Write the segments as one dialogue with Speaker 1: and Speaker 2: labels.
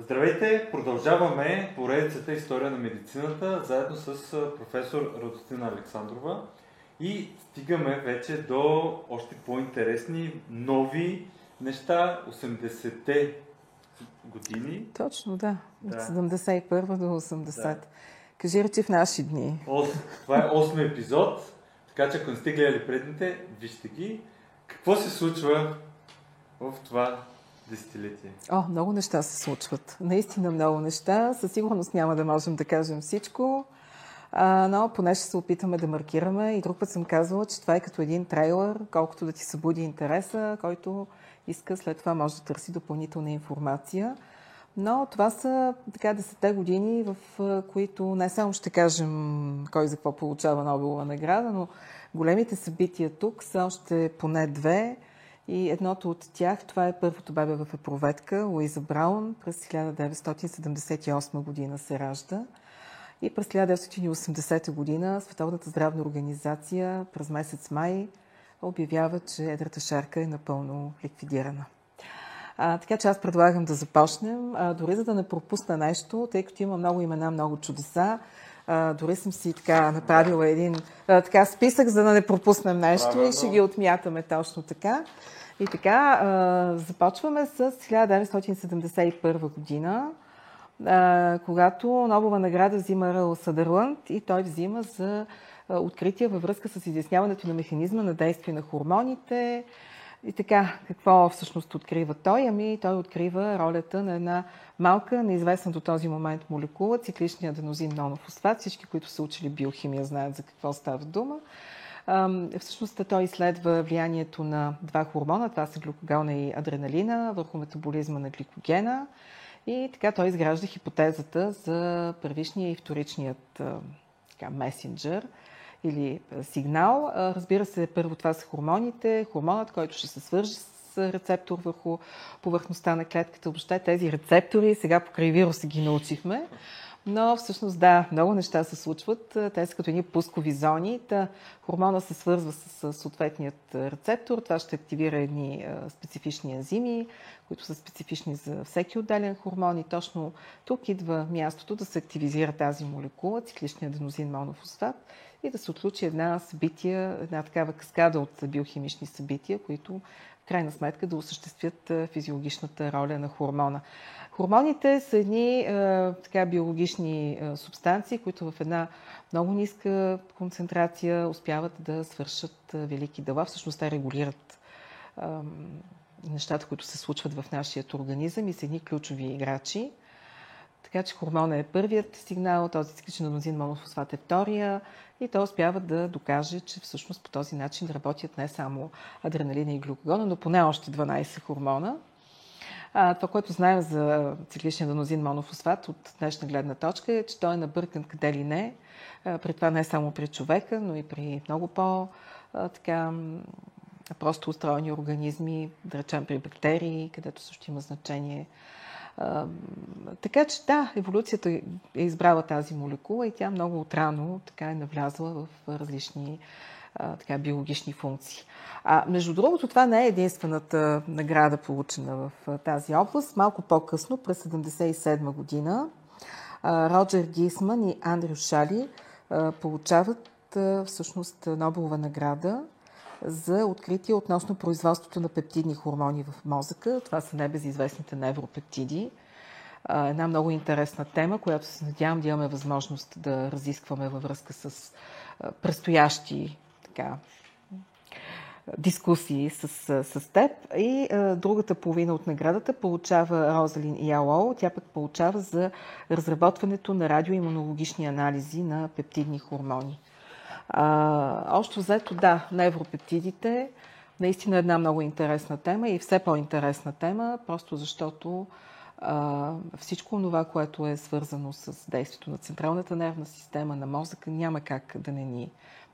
Speaker 1: Здравейте! Продължаваме поредицата История на медицината заедно с професор Радостина Александрова и стигаме вече до още по-интересни, нови неща, 80-те години.
Speaker 2: Точно, да. От да. 71 до 80. Да. Кажи речи в наши дни.
Speaker 1: Ос, това е 8 епизод, така че ако не сте гледали предните, вижте ги. Какво се случва в това десетилетие?
Speaker 2: О, много неща се случват. Наистина много неща. Със сигурност няма да можем да кажем всичко, а, но поне ще се опитаме да маркираме. И друг път съм казвала, че това е като един трейлър, колкото да ти събуди интереса, който иска, след това може да търси допълнителна информация. Но това са така десетте години, в които не само ще кажем кой за какво получава Нобелова награда, но големите събития тук са още поне две. И едното от тях, това е първото бебе в епроветка, Луиза Браун, през 1978 година се ражда. И през 1980 година Световната здравна организация през месец май обявява, че едрата шарка е напълно ликвидирана. А, така че аз предлагам да започнем, а, дори за да не пропусна нещо, тъй като има много имена, много чудеса. А, дори съм си така направила един а, така списък, за да не пропуснем нещо Правилно. и ще ги отмятаме точно така. И така, а, започваме с 1971 година, а, когато Нобова награда взима Ръл Съдърланд и той взима за открития във връзка с изясняването на механизма на действие на хормоните. И така, какво всъщност открива той? Ами той открива ролята на една малка, неизвестна до този момент молекула, цикличния аденозин монофосфат. Всички, които са учили биохимия, знаят за какво става дума. Всъщност той изследва влиянието на два хормона, това са глюкогона и адреналина, върху метаболизма на гликогена. И така той изгражда хипотезата за първичния и вторичният така, месенджер – или сигнал. Разбира се, първо това са хормоните. Хормонът, който ще се свържи с рецептор върху повърхността на клетката. Въобще тези рецептори, сега покрай вируса ги научихме. Но всъщност да, много неща се случват. Те са като едни пускови зони. Та, хормона се свързва с съответният рецептор. Това ще активира едни специфични ензими, които са специфични за всеки отделен хормон. И точно тук идва мястото да се активизира тази молекула, цикличния аденозин монофосфат и да се отключи една събития, една такава каскада от биохимични събития, които в крайна сметка да осъществят физиологичната роля на хормона. Хормоните са едни така, биологични субстанции, които в една много ниска концентрация успяват да свършат велики дела. Всъщност те регулират нещата, които се случват в нашия организъм и са едни ключови играчи. Така че хормона е първият сигнал, този цикличен аденозин монофосфат е втория и той успява да докаже, че всъщност по този начин работят не само адреналина и глюкогона, но поне още 12 хормона. А, това, което знаем за цикличния аденозин монофосфат от днешна гледна точка е, че той е набъркан къде ли не. А, при това не само при човека, но и при много по- така, просто устроени организми, да речем при бактерии, където също има значение така че да, еволюцията е избрала тази молекула и тя много отрано така е навлязла в различни така, биологични функции. А, между другото, това не е единствената награда, получена в тази област. Малко по-късно, през 1977 година, Роджер Гисман и Андрю Шали получават всъщност Нобелова награда за откритие относно производството на пептидни хормони в мозъка. Това са небезизвестните невропептиди. Една много интересна тема, която се надявам да имаме възможност да разискваме във връзка с предстоящи така, дискусии с, с теб. И а, другата половина от наградата получава Розалин Ялоу. Тя пък получава за разработването на радиоимунологични анализи на пептидни хормони. А, общо взето, да, невропептидите наистина е една много интересна тема и все по-интересна тема, просто защото а, всичко това, което е свързано с действието на централната нервна система, на мозъка, няма как да не ни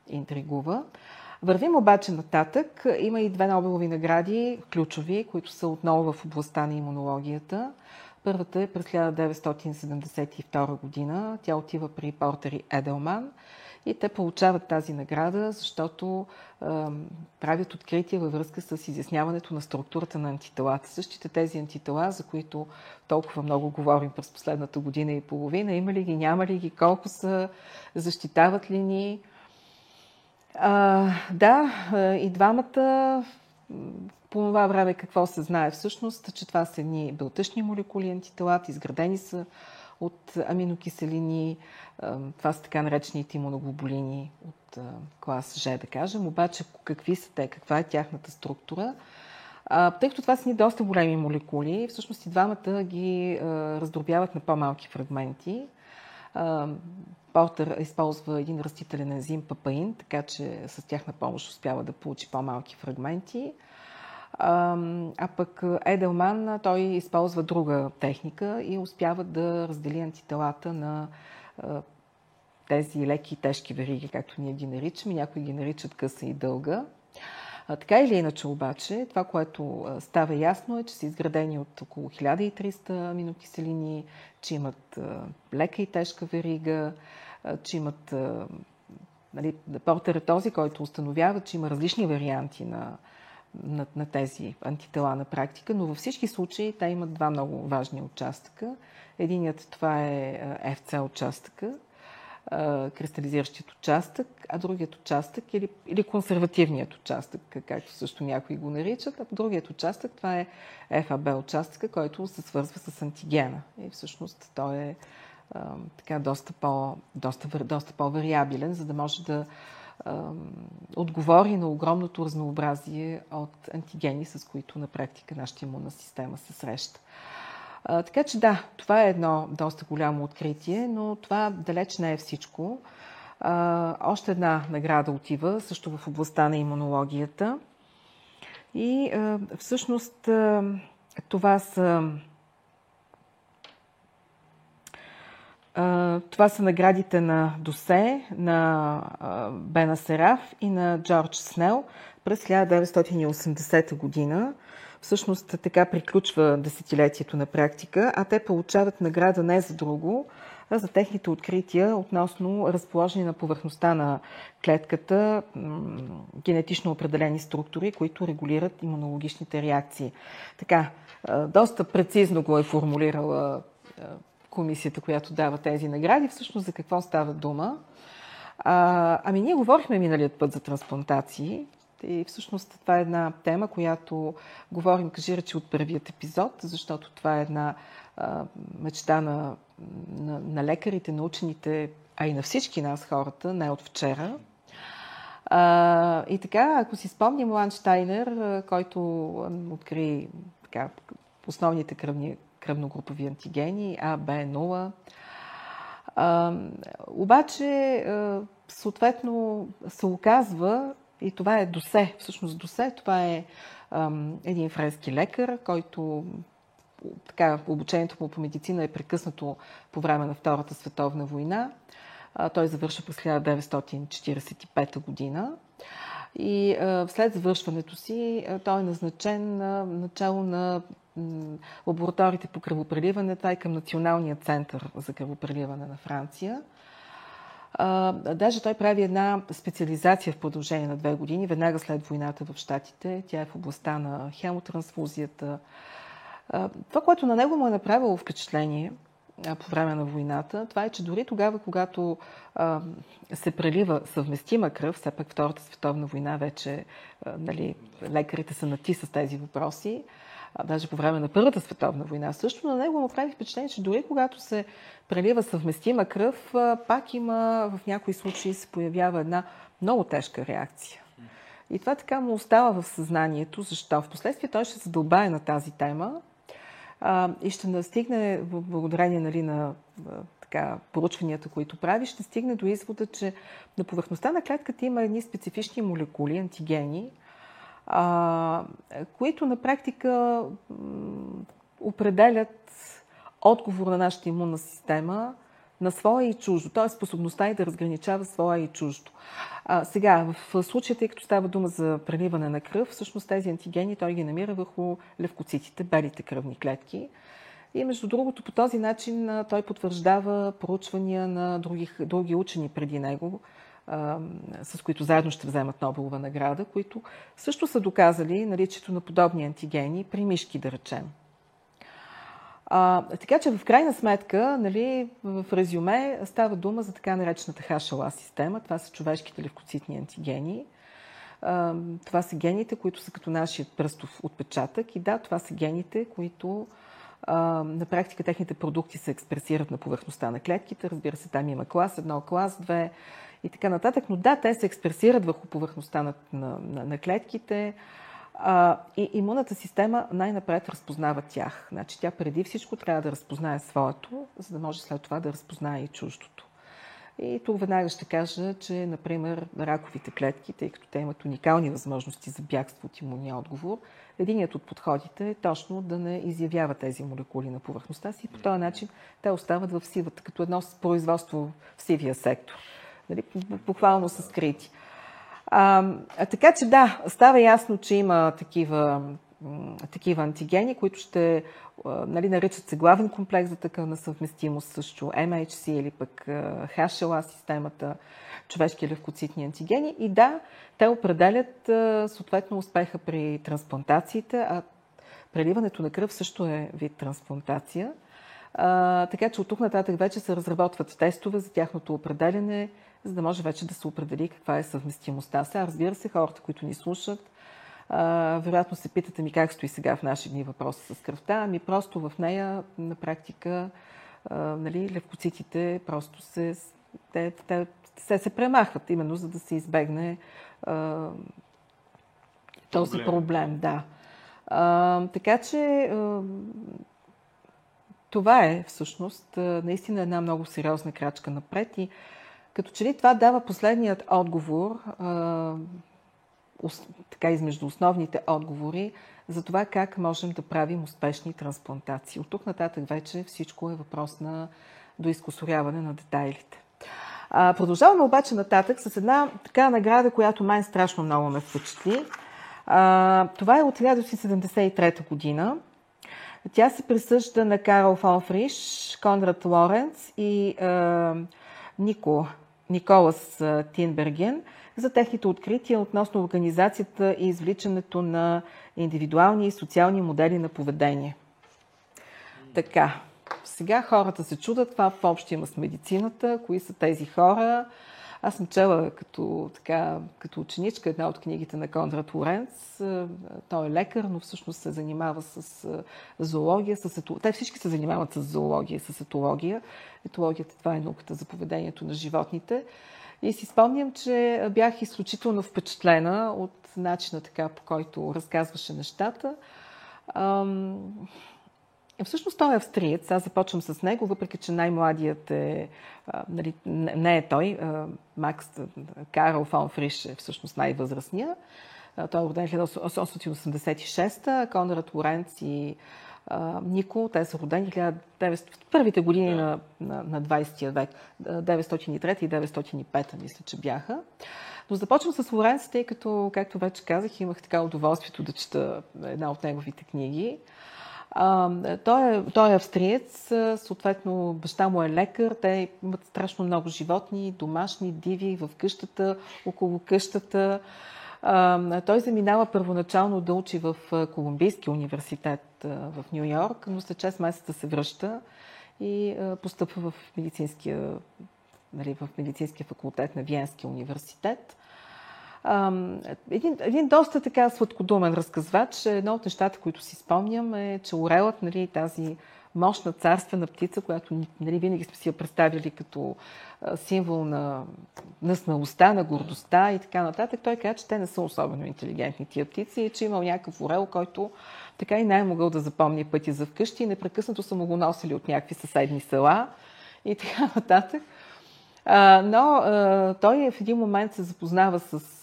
Speaker 2: интригува. Вървим обаче нататък. Има и две Нобелови награди, ключови, които са отново в областта на имунологията. Първата е през 1972 година. Тя отива при Портер и Еделман – И те получават тази награда, защото а, правят открития във връзка с изясняването на структурата на антителата. Същите тези антитела, за които толкова много говорим през последната година и половина, има ли ги, няма ли ги, колко са, защитават ли ни. А, да, и двамата по това време какво се знае всъщност, че това са едни белтъчни молекули антителата, изградени са от аминокиселини, това са така наречените имуноглобулини от клас Ж, да кажем. Обаче какви са те, каква е тяхната структура? тъй като това са ни доста големи молекули, всъщност и двамата ги раздробяват на по-малки фрагменти. Портер използва един растителен ензим папаин, така че с тяхна помощ успява да получи по-малки фрагменти. А пък Еделман, той използва друга техника и успява да раздели антителата на тези леки и тежки вериги, както ние ги наричаме. Някои ги наричат къса и дълга. Така или иначе обаче, това, което става ясно е, че са изградени от около 1300 аминокиселини, че имат лека и тежка верига, че имат... Нали, Портер е този, който установява, че има различни варианти на, на, на тези антитела на практика, но във всички случаи те имат два много важни участъка. Единият това е FC участъка, кристализиращият участък, а другият участък или, или консервативният участък, както също някои го наричат, а другият участък това е FAB участъка, който се свързва с антигена. И всъщност той е така доста, по, доста, доста по-вариабилен, за да може да отговори на огромното разнообразие от антигени, с които на практика нашата имунна система се среща. Така че да, това е едно доста голямо откритие, но това далеч не е всичко. Още една награда отива, също в областта на имунологията. И всъщност това са това са наградите на Досе, на Бена Сераф и на Джордж Снел през 1980 година. Всъщност така приключва десетилетието на практика, а те получават награда не за друго, а за техните открития относно разположени на повърхността на клетката генетично определени структури, които регулират имунологичните реакции. Така, доста прецизно го е формулирала комисията, която дава тези награди. Всъщност за какво става дума? А, ами ние говорихме миналият път за трансплантации и всъщност това е една тема, която говорим, кажи речи, от първият епизод, защото това е една а, мечта на, на, на лекарите, на учените, а и на всички нас хората, не от вчера. А, и така, ако си спомним Ланштайнер, който откри така, основните кръвни, кръвногрупови антигени А, Б, 0. А, обаче, а, съответно, се оказва, и това е Досе. Всъщност Досе, това е ам, един френски лекар, който така, обучението му по медицина е прекъснато по време на Втората световна война. А, той завършва през 1945 година. И след завършването си той е назначен на начало на лабораториите по кръвопреливане. Това е към Националния център за кръвопреливане на Франция. Даже той прави една специализация в продължение на две години, веднага след войната в Штатите. Тя е в областта на хемотрансфузията. Това, което на него му е направило впечатление по време на войната, това е, че дори тогава, когато а, се прелива съвместима кръв, все пак Втората световна война вече а, нали, лекарите са нати с тези въпроси, даже по време на Първата световна война също, на него му прави впечатление, че дори когато се прелива съвместима кръв, пак има, в някои случаи се появява една много тежка реакция. И това така му остава в съзнанието. Защо? Впоследствие той ще се задълбае на тази тема а, и ще настигне, благодарение нали, на така, поручванията, които прави, ще стигне до извода, че на повърхността на клетката има едни специфични молекули, антигени, а, които на практика определят отговор на нашата имунна система на своя и чуждо, т.е. способността и да разграничава своя и чуждо. А, сега, в случая, тъй като става дума за преливане на кръв, всъщност тези антигени той ги намира върху левкоцитите, белите кръвни клетки. И между другото, по този начин той потвърждава проучвания на други, други учени преди него, с които заедно ще вземат Нобелова награда, които също са доказали наличието на подобни антигени при мишки, да речем. А, така че в крайна сметка, нали, в резюме става дума за така наречената HLA система. Това са човешките левкоцитни антигени. А, това са гените, които са като нашия пръстов отпечатък. И да, това са гените, които а, на практика техните продукти се експресират на повърхността на клетките. Разбира се, там има клас 1, клас 2 и така нататък. Но да, те се експресират върху повърхността на, на, на клетките. А, и имунната система най-напред разпознава тях. Значи тя преди всичко трябва да разпознае своето, за да може след това да разпознае и чуждото. И тук веднага ще кажа, че, например, раковите клетки, тъй като те имат уникални възможности за бягство от имунния отговор, единият от подходите е точно да не изявява тези молекули на повърхността си и по този начин те остават в сивата, като едно производство в сивия сектор. Нали? Буквално са скрити. А, така че да, става ясно, че има такива, такива антигени, които ще нали, наричат се главен комплекс за тъкана съвместимост, също MHC или пък HLA системата, човешки левкоцитни антигени. И да, те определят съответно успеха при трансплантациите, а преливането на кръв също е вид трансплантация. А, така че от тук нататък вече се разработват тестове за тяхното определене, за да може вече да се определи каква е съвместимостта. Сега, разбира се, хората, които ни слушат, а, вероятно се питате ми как стои сега в наши дни въпроса с кръвта. Ами просто в нея на практика а, нали, левкоцитите просто се, те, те, те се премахват, именно за да се избегне а, този проблем. проблем да. А, така че а, това е всъщност наистина една много сериозна крачка напред и като че ли това дава последният отговор, така измежду основните отговори, за това как можем да правим успешни трансплантации. От тук нататък вече всичко е въпрос на доизкусоряване на детайлите. А, продължаваме обаче нататък с една така награда, която мен страшно много ме впечатли. А, това е от 1973 година. Тя се присъжда на Карл фон Фриш, Конрад Лоренц и а, Нико Николас Тинберген за техните открития относно организацията и извличането на индивидуални и социални модели на поведение. Така, сега хората се чудат това в общи има с медицината, кои са тези хора. Аз съм чела като, така, като ученичка една от книгите на Конрад Лоренц. Той е лекар, но всъщност се занимава с зоология. С етология. Те всички се занимават с зоология, с етология. Етологията това е науката за поведението на животните. И си спомням, че бях изключително впечатлена от начина така, по който разказваше нещата. Всъщност той е австриец. Аз започвам с него, въпреки че най-младият е, нали, не е той. Макс Карл фон Фриш е всъщност най-възрастния. Той е роден 1886, а Конрад Лоренц и а, Нико, те са родени 1900, в първите години на, на, на 20 век, 903 и 905, мисля, че бяха. Но започвам с Лоренц, тъй като, както вече казах, имах така удоволствието да чета една от неговите книги. А, той, е, той е австриец, съответно баща му е лекар, те имат страшно много животни, домашни, диви в къщата, около къщата. А, той заминава първоначално да учи в Колумбийския университет в Нью Йорк, но след 6 месеца се връща и постъпва в медицинския, нали, в медицинския факултет на Виенския университет един, един доста така сладкодумен разказвач. Едно от нещата, които си спомням е, че орелът, нали, тази мощна царствена птица, която нали, винаги сме си я представили като символ на, на смелостта, на гордостта и така нататък. Той каза, че те не са особено интелигентни тия птици и че имал някакъв орел, който така и не е могъл да запомни пъти за вкъщи и непрекъснато са му го носили от някакви съседни села и така нататък. А, но а, той в един момент се запознава с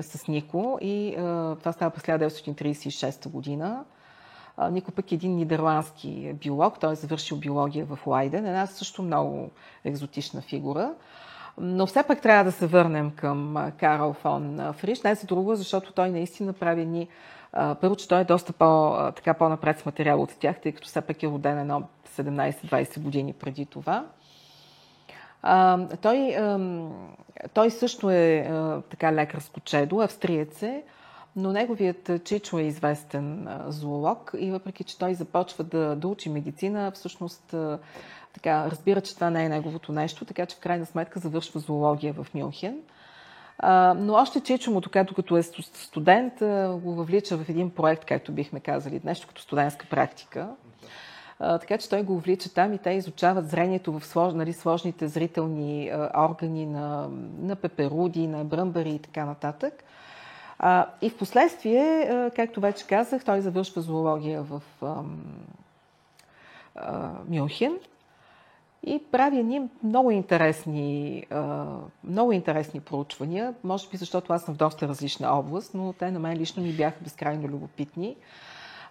Speaker 2: с Нико и това става през 1936 година. Нико пък е един нидерландски биолог, той е завършил биология в Лайден, една също много екзотична фигура. Но все пак трябва да се върнем към Карл фон Фриш. Не за друго, защото той наистина прави ни... Първо, че той е доста по, така, по-напред с материал от тях, тъй като все пак е роден едно 17-20 години преди това. А, той, а, той също е а, така лекарско чедо, австриец е, но неговият чичо е известен а, зоолог и въпреки, че той започва да, да учи медицина, всъщност а, така, разбира, че това не е неговото нещо, така че в крайна сметка завършва зоология в Мюнхен. Но още Чичо му, така, докато е студент, го въвлича в един проект, както бихме казали, нещо като студентска практика. Така че той го увлича там и те изучават зрението в слож, нали, сложните зрителни а, органи на, на пеперуди, на бръмбари и така нататък. А, и в последствие, както вече казах, той завършва зоология в а, а, Мюнхен и прави едни много интересни, много интересни проучвания, може би защото аз съм в доста различна област, но те на мен лично ми бяха безкрайно любопитни.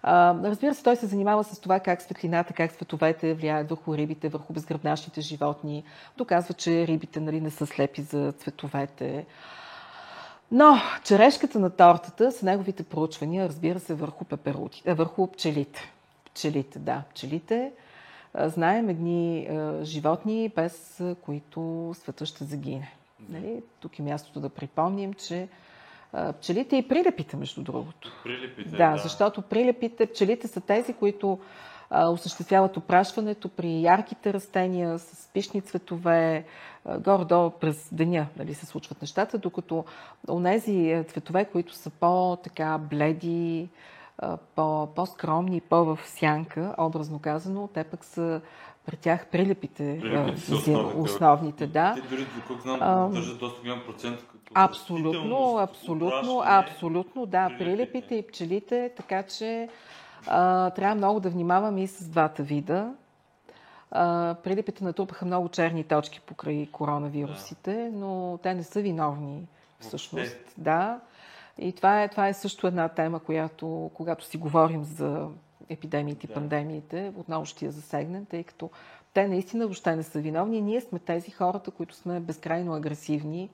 Speaker 2: Разбира се, той се занимава с това как светлината, как световете влияят върху рибите, върху безгръбнащите животни. Доказва, че рибите нали, не са слепи за цветовете. Но черешката на тортата са неговите проучвания, разбира се, върху, пеперудите, върху пчелите. Пчелите, да, пчелите знаем едни животни, без които света ще загине. Нали? Тук е мястото да припомним, че пчелите и прилепите, между другото.
Speaker 1: Прилепите,
Speaker 2: да, да. защото прилепите, пчелите са тези, които осъществяват опрашването при ярките растения с пишни цветове, горе-долу през деня нали, се случват нещата, докато онези цветове, които са по-така бледи, по, по-скромни, по-в сянка, образно казано, те пък са при тях прилепите,
Speaker 1: прилепите са основните,
Speaker 2: основните да.
Speaker 1: Те дори, доколко знам, държат доста голям процент.
Speaker 2: Абсолютно, абсолютно, абсолютно, да, прилепите. и пчелите, така че а, трябва много да внимаваме и с двата вида. А, прилепите натрупаха много черни точки покрай коронавирусите, да. но те не са виновни всъщност. Да. И това е, това е също една тема, която, когато си говорим за епидемиите и да. пандемиите, отново ще я засегнем, тъй като те наистина въобще не са виновни. Ние сме тези хората, които сме безкрайно агресивни,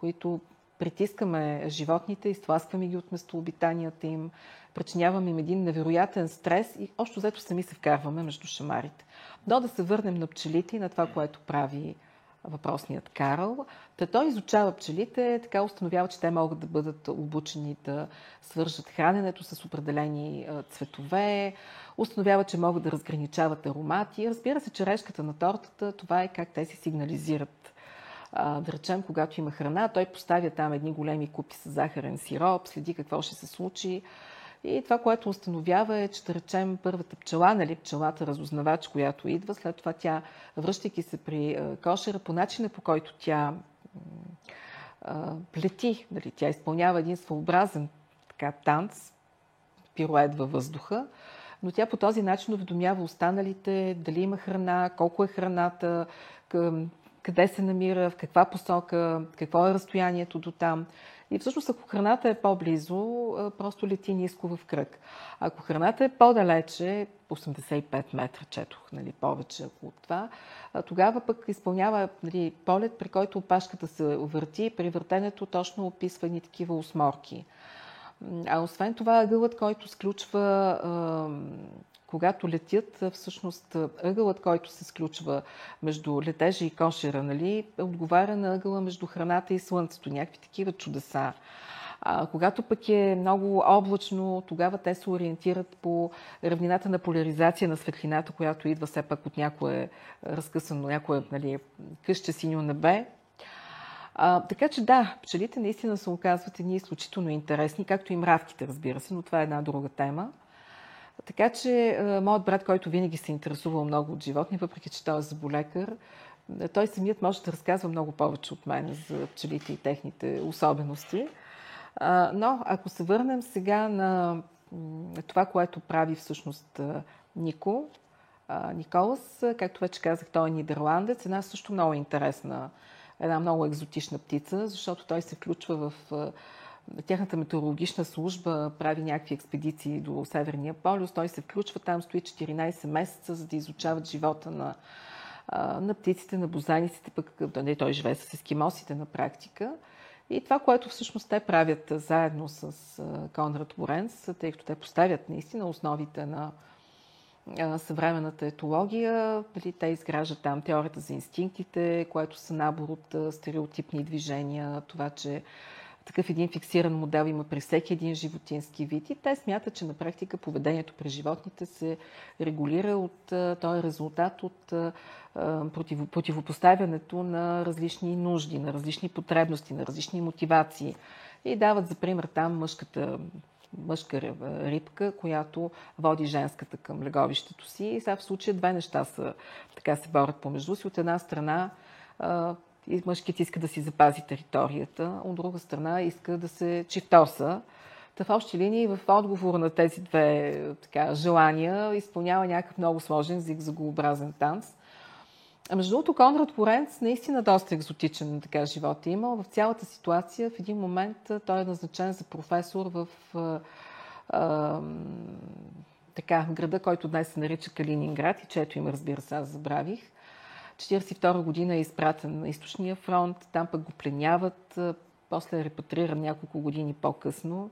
Speaker 2: които притискаме животните, изтласкваме ги от местообитанията им, причиняваме им един невероятен стрес и още взето сами се вкарваме между шамарите. Но да се върнем на пчелите и на това, което прави въпросният Карл. Та той изучава пчелите, така установява, че те могат да бъдат обучени да свържат храненето с определени цветове, установява, че могат да разграничават аромати. Разбира се, черешката на тортата, това е как те си сигнализират. А, да речем, когато има храна, той поставя там едни големи купи с захарен сироп, следи какво ще се случи. И това, което установява е, че да речем първата пчела, нали, пчелата разузнавач, която идва, след това тя, връщайки се при кошера, по начина по който тя плети, нали, тя изпълнява един своеобразен така, танц, пирует във въздуха, но тя по този начин уведомява останалите дали има храна, колко е храната, къде се намира, в каква посока, какво е разстоянието до там. И всъщност, ако храната е по-близо, просто лети ниско в кръг. Ако храната е по-далече, 85 метра четох, нали, повече от това, тогава пък изпълнява нали, полет, при който опашката се върти. При въртенето точно описва ни такива осморки. А освен това, ъгълът, който сключва когато летят, всъщност ъгълът, който се сключва между летежа и кошера, нали, отговаря на ъгъла между храната и слънцето. Някакви такива чудеса. А, когато пък е много облачно, тогава те се ориентират по равнината на поляризация на светлината, която идва все пак от някое разкъсано, някое нали, къще синьо небе. А, така че да, пчелите наистина се оказват едни изключително интересни, както и мравките, разбира се, но това е една друга тема. Така че моят брат, който винаги се интересувал много от животни, въпреки че той е заболекар, той самият може да разказва много повече от мен за пчелите и техните особености. Но ако се върнем сега на това, което прави всъщност Нико, Николас, както вече казах, той е нидерландец, една също много интересна, една много екзотична птица, защото той се включва в тяхната метеорологична служба прави някакви експедиции до Северния полюс. Той се включва там, стои 14 месеца, за да изучават живота на, на птиците, на бозаниците, пък не той живее с ескимосите на практика. И това, което всъщност те правят заедно с Конрад Лоренс, тъй като те поставят наистина основите на съвременната етология. Дали, те изграждат там теорията за инстинктите, което са набор от стереотипни движения, това, че такъв един фиксиран модел има при всеки един животински вид и те смятат, че на практика поведението при животните се регулира от този резултат от противопоставянето на различни нужди, на различни потребности, на различни мотивации. И дават за пример там мъжката мъжка рибка, която води женската към леговището си. И сега в случая две неща са, така се борят помежду си. От една страна и мъжкият иска да си запази територията, от друга страна иска да се чифтоса. Та в общи линии, в отговор на тези две така, желания, изпълнява някакъв много сложен зигзагообразен танц. А между другото, Конрад Лоренц наистина доста екзотичен така, живот е имал. В цялата ситуация в един момент той е назначен за професор в а, а, така, града, който днес се нарича Калининград и чето им, разбира се, аз забравих. 1942 година е изпратен на източния фронт, там пък го пленяват, после е репатриран няколко години по-късно.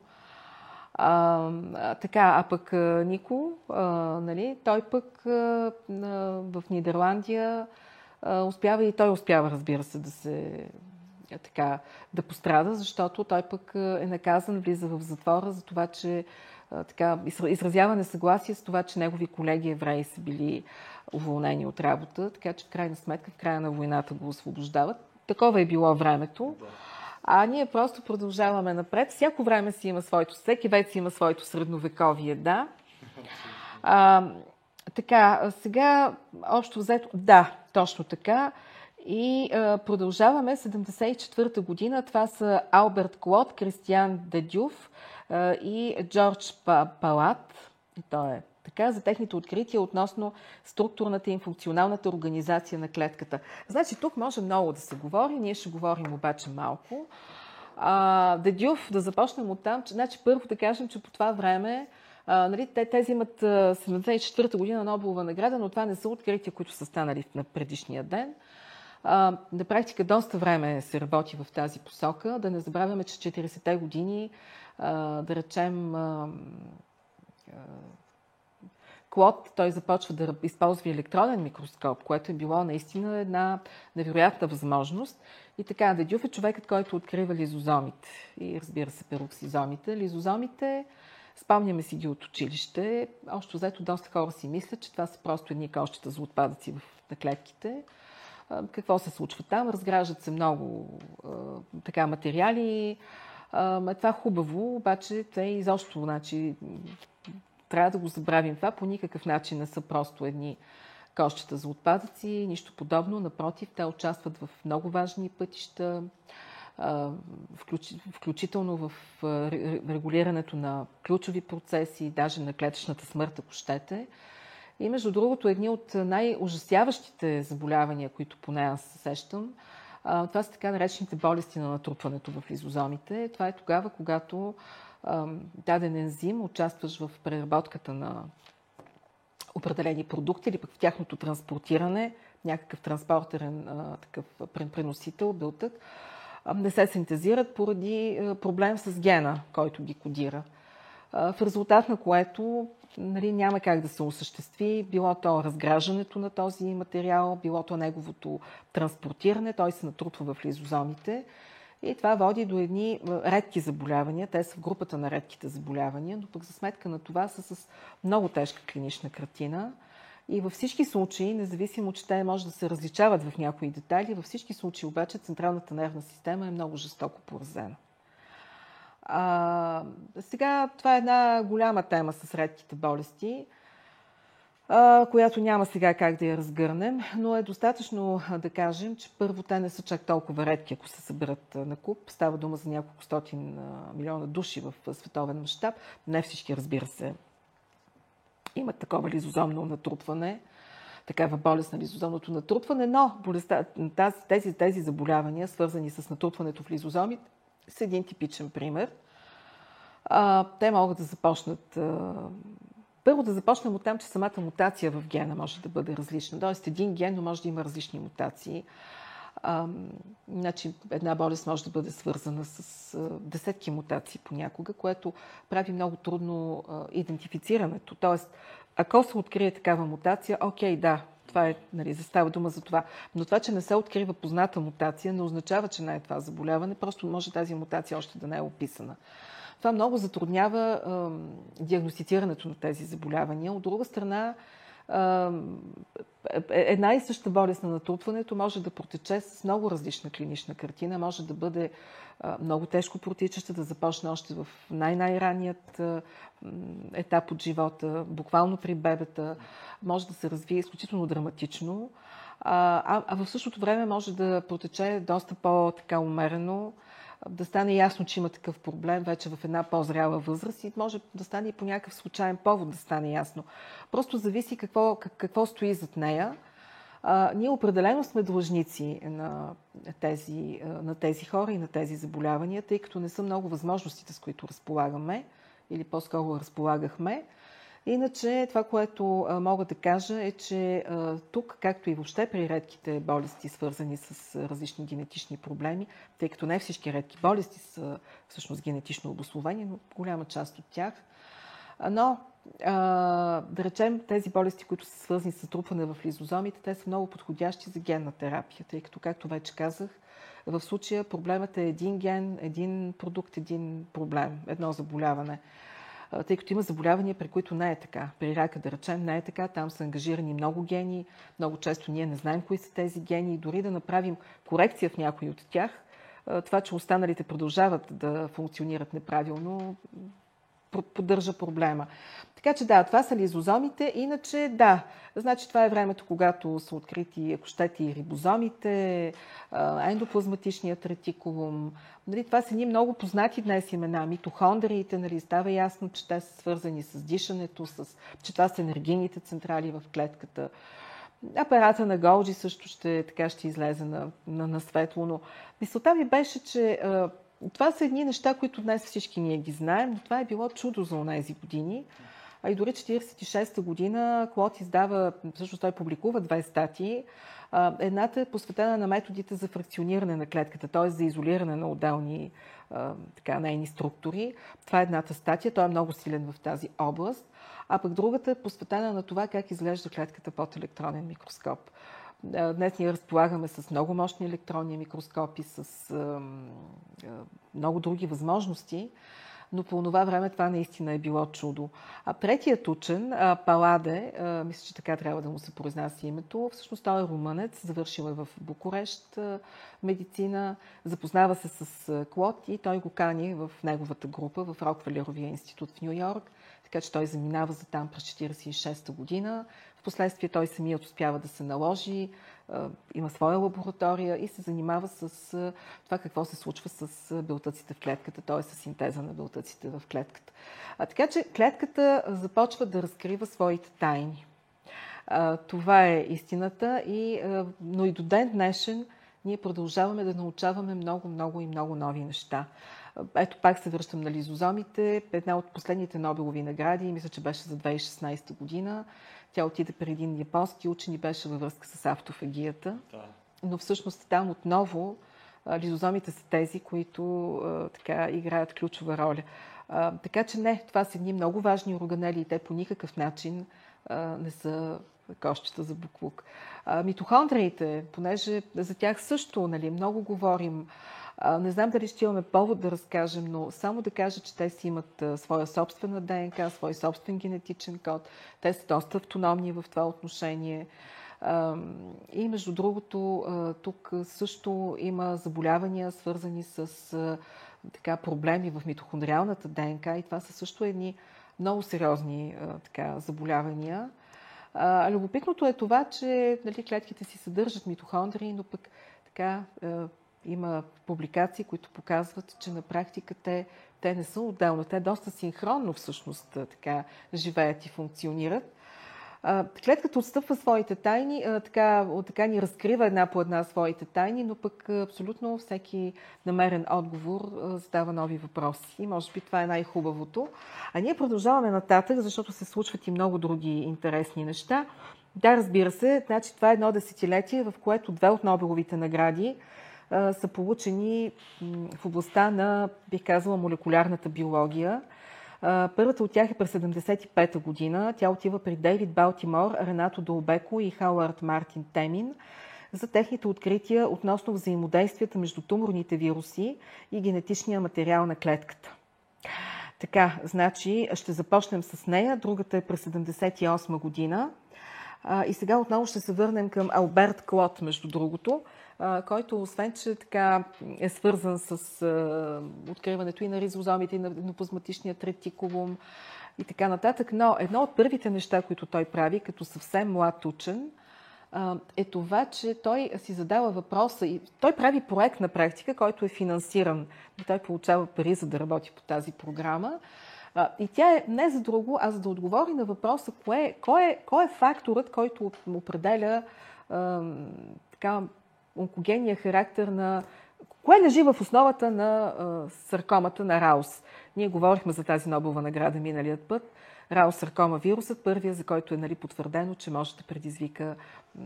Speaker 2: А, така, а пък Нико, а, нали, той пък а, в Нидерландия успява и той успява, разбира се, да се а, така, да пострада, защото той пък е наказан, влиза в затвора за това, че а, така, изразява несъгласие с това, че негови колеги евреи са били уволнени от работа, така че в крайна сметка, в края на войната го освобождават. Такова е било времето. А ние просто продължаваме напред. Всяко време си има своето, всеки век си има своето средновековие, да. А, така, сега общо взето, да, точно така. И а, продължаваме 74-та година. Това са Алберт Клод, Кристиан Дедюв а, и Джордж Палат. И той е така, за техните открития относно структурната и функционалната организация на клетката. Значи тук може много да се говори, ние ще говорим обаче малко. А, Дедюв, да започнем от там, значи първо да кажем, че по това време нали, те, тези имат 74-та година Нобелова награда, но това не са открития, които са станали на предишния ден. На практика доста време се работи в тази посока. Да не забравяме, че 40-те години, да речем, Клод, той започва да използва електронен микроскоп, което е било наистина една невероятна възможност. И така, Дедюв е човекът, който открива лизозомите и разбира се пероксизомите. Лизозомите, спомняме си ги от училище. Още взето доста хора си мислят, че това са просто едни кощета за отпадъци на клетките. Какво се случва там? Разграждат се много така материали. Е това хубаво, обаче те изобщо, значи, трябва да го забравим това. По никакъв начин не са просто едни кощета за отпадъци, нищо подобно. Напротив, те участват в много важни пътища, включително в регулирането на ключови процеси, даже на клетъчната смърт, ако щете. И между другото, едни от най-ужасяващите заболявания, които поне аз сещам, това са така наречените болести на натрупването в лизозомите. Това е тогава, когато даден ензим, участваш в преработката на определени продукти или пък в тяхното транспортиране, някакъв транспортерен такъв преносител, белтък, не се синтезират поради проблем с гена, който ги кодира. В резултат на което нали, няма как да се осъществи било то разграждането на този материал, било то неговото транспортиране, той се натрупва в лизозомите и това води до едни редки заболявания. Те са в групата на редките заболявания, но пък за сметка на това са с много тежка клинична картина. И във всички случаи, независимо, че те може да се различават в някои детайли, във всички случаи обаче централната нервна система е много жестоко поразена. А, сега това е една голяма тема с редките болести която няма сега как да я разгърнем, но е достатъчно да кажем, че първо те не са чак толкова редки, ако се съберат на куп. Става дума за няколко стотин милиона души в световен мащаб. Не всички, разбира се, имат такова лизозомно натрупване, такава болест на лизозомното натрупване, но болестта, тези, тези заболявания, свързани с натрупването в лизозомите, са един типичен пример. те могат да започнат първо да започнем от там, че самата мутация в гена може да бъде различна. Тоест един ген може да има различни мутации. А, значи, една болест може да бъде свързана с а, десетки мутации понякога, което прави много трудно а, идентифицирането. Тоест, ако се открие такава мутация, окей, да, това е, нали, застава дума за това. Но това, че не се открива позната мутация, не означава, че не е това заболяване, просто може тази мутация още да не е описана. Това много затруднява е, диагностицирането на тези заболявания. От друга страна, една и съща болест на натрупването може да протече с много различна клинична картина, може да бъде много тежко протичаща, да започне още в най-най-ранният етап от живота, буквално при бебета, може да се развие изключително драматично, а, а в същото време може да протече доста по-така умерено, да стане ясно, че има такъв проблем вече в една по-зряла възраст и може да стане и по някакъв случайен повод да стане ясно. Просто зависи какво, какво стои зад нея. А, ние определено сме длъжници на тези, на тези хора и на тези заболявания, тъй като не са много възможностите, с които разполагаме или по-скоро разполагахме. Иначе това, което мога да кажа е, че тук, както и въобще при редките болести, свързани с различни генетични проблеми, тъй като не всички редки болести са всъщност генетично обословени, но голяма част от тях, но да речем тези болести, които са свързани с трупване в лизозомите, те са много подходящи за генна терапия, тъй като, както вече казах, в случая проблемът е един ген, един продукт, един проблем, едно заболяване тъй като има заболявания, при които не е така. При рака, да речем, не е така. Там са ангажирани много гени. Много често ние не знаем кои са тези гени. И дори да направим корекция в някои от тях, това, че останалите продължават да функционират неправилно, поддържа проблема. Така че да, това са лизозомите. Иначе да, значи това е времето, когато са открити, ако щете, и рибозомите, ендоплазматичният ретикулум. Нали, това са ни много познати днес имена. Митохондриите, нали, става ясно, че те са свързани с дишането, с, че това са енергийните централи в клетката. Апарата на Голджи също ще, така ще излезе на, на, на светло, но мисълта ви беше, че това са едни неща, които днес всички ние ги знаем, но това е било чудо за тези години. А и дори 1946 година Клод издава, всъщност той публикува две статии. Едната е посветена на методите за фракциониране на клетката, т.е. за изолиране на отделни така, нейни структури. Това е едната статия, той е много силен в тази област. А пък другата е посветена на това как изглежда клетката под електронен микроскоп. Днес ние разполагаме с много мощни електронни микроскопи, с много други възможности, но по това време това наистина е било чудо. А третият учен, Паладе, мисля, че така трябва да му се произнася името, всъщност той е румънец, завършил е в Букурещ медицина, запознава се с Клод и той го кани в неговата група в Роквелеровия институт в Нью Йорк. Така че той заминава за там през 1946 година. Впоследствие той самият успява да се наложи, има своя лаборатория и се занимава с това какво се случва с белтъците в клетката, т.е. с синтеза на белтъците в клетката. А, така че клетката започва да разкрива своите тайни. А, това е истината, и, но и до ден днешен ние продължаваме да научаваме много, много и много нови неща. Ето пак се връщам на лизозомите. Една от последните Нобелови награди, мисля, че беше за 2016 година, тя отиде при един японски учен и беше във връзка с автофагията. Да. Но всъщност там отново лизозомите са тези, които така играят ключова роля. Така че не, това са едни много важни органели и те по никакъв начин не са кощета за буклук. Митохондриите, понеже за тях също нали, много говорим, не знам дали ще имаме повод да разкажем, но само да кажа, че те си имат своя собствена ДНК, свой собствен генетичен код. Те са доста автономни в това отношение. И между другото, тук също има заболявания, свързани с така, проблеми в митохондриалната ДНК и това са също едни много сериозни така, заболявания. Любопитното е това, че нали, клетките си съдържат митохондрии, но пък така има публикации, които показват, че на практика те, те не са отделно, те доста синхронно всъщност така живеят и функционират. Клетката отстъпва своите тайни, така, така ни разкрива една по една своите тайни, но пък абсолютно всеки намерен отговор задава нови въпроси. И може би това е най-хубавото. А ние продължаваме нататък, защото се случват и много други интересни неща. Да, разбира се, значи това е едно десетилетие, в което две от Нобеловите награди са получени в областта на, бих казала, молекулярната биология. Първата от тях е през 75-та година. Тя отива при Дейвид Балтимор, Ренато Долбеко и Хауард Мартин Темин за техните открития относно взаимодействията между туморните вируси и генетичния материал на клетката. Така, значи ще започнем с нея. Другата е през 78 година. И сега отново ще се върнем към Алберт Клод, между другото, който освен, че така е свързан с откриването и на ризозомите, и на плазматичния ретикулум и така нататък. Но едно от първите неща, които той прави, като съвсем млад учен, е това, че той си задава въпроса и той прави проект на практика, който е финансиран. Той получава пари, за да работи по тази програма. И тя е не за друго, а за да отговори на въпроса кое, кой, е, кой е факторът, който определя а, така, онкогенния характер на... Кое лежи в основата на а, саркомата на Раус? Ние говорихме за тази Нобелова награда миналият път. Раус саркома вирусът, първия, за който е нали, потвърдено, че може да предизвика м-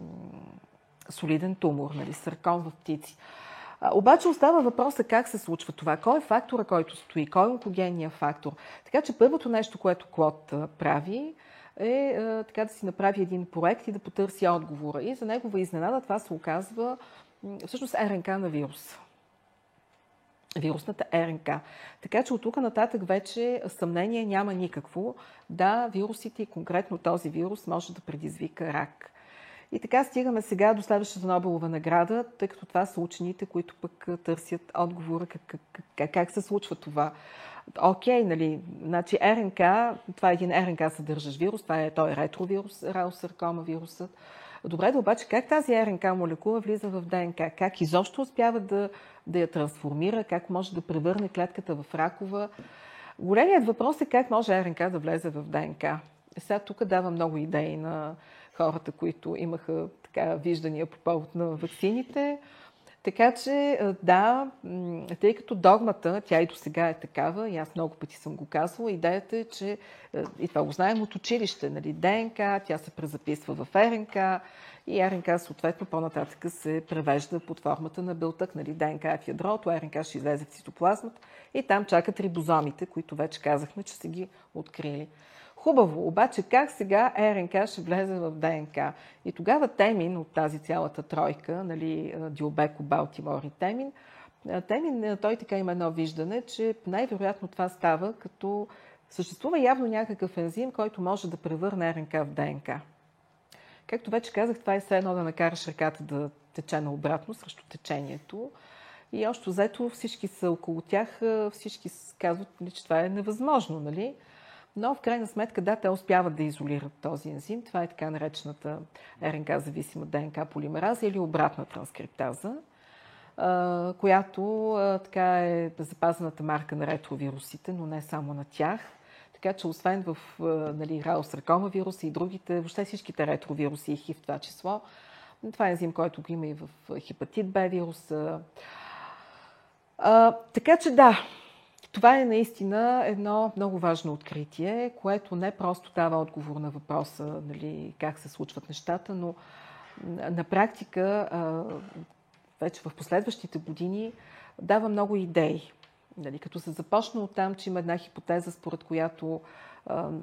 Speaker 2: солиден тумор, нали, сарком в птици. Обаче остава въпроса как се случва това. Кой е фактора, който стои? Кой е онкогенния фактор? Така че първото нещо, което Клод прави, е така да си направи един проект и да потърси отговора. И за негова изненада това се оказва всъщност РНК на вирус. Вирусната РНК. Така че от тук нататък вече съмнение няма никакво. Да, вирусите и конкретно този вирус може да предизвика рак. И така стигаме сега до следващата Нобелова награда, тъй като това са учените, които пък търсят отговора как, как, как, се случва това. Окей, нали, значи РНК, това е един РНК съдържащ вирус, това е той е ретровирус, раусаркома вирусът. Добре, да обаче как тази РНК молекула влиза в ДНК? Как изобщо успява да, да я трансформира? Как може да превърне клетката в ракова? Големият въпрос е как може РНК да влезе в ДНК. Сега тук дава много идеи на хората, които имаха така виждания по повод на вакцините. Така че, да, тъй като догмата, тя и до сега е такава, и аз много пъти съм го казвала, идеята е, че, и това го знаем от училище, нали, ДНК, тя се презаписва в РНК, и РНК съответно по-нататък се превежда под формата на белтък, нали, ДНК е в ядрото, РНК ще излезе в цитоплазмата и там чакат рибозомите, които вече казахме, че са ги открили. Хубаво, обаче как сега РНК ще влезе в ДНК? И тогава Темин от тази цялата тройка, нали, Диобеко, Балтимор и Темин, Темин, той така има едно виждане, че най-вероятно това става като съществува явно някакъв ензим, който може да превърне РНК в ДНК. Както вече казах, това е все едно да накараш ръката да тече наобратно срещу течението. И още взето всички са около тях, всички казват, нали, че това е невъзможно. Нали? Но в крайна сметка, да, те успяват да изолират този ензим. Това е така наречената РНК-зависима ДНК полимераза или обратна транскриптаза, която така е запазената марка на ретровирусите, но не само на тях. Така че освен в нали, раусаркома вируси и другите, въобще всичките ретровируси и хив в това число, това е ензим, който го има и в хепатит Б вируса. А, така че да, това е наистина едно много важно откритие, което не просто дава отговор на въпроса нали, как се случват нещата, но на практика вече в последващите години дава много идеи. Нали, като се започна от там, че има една хипотеза, според която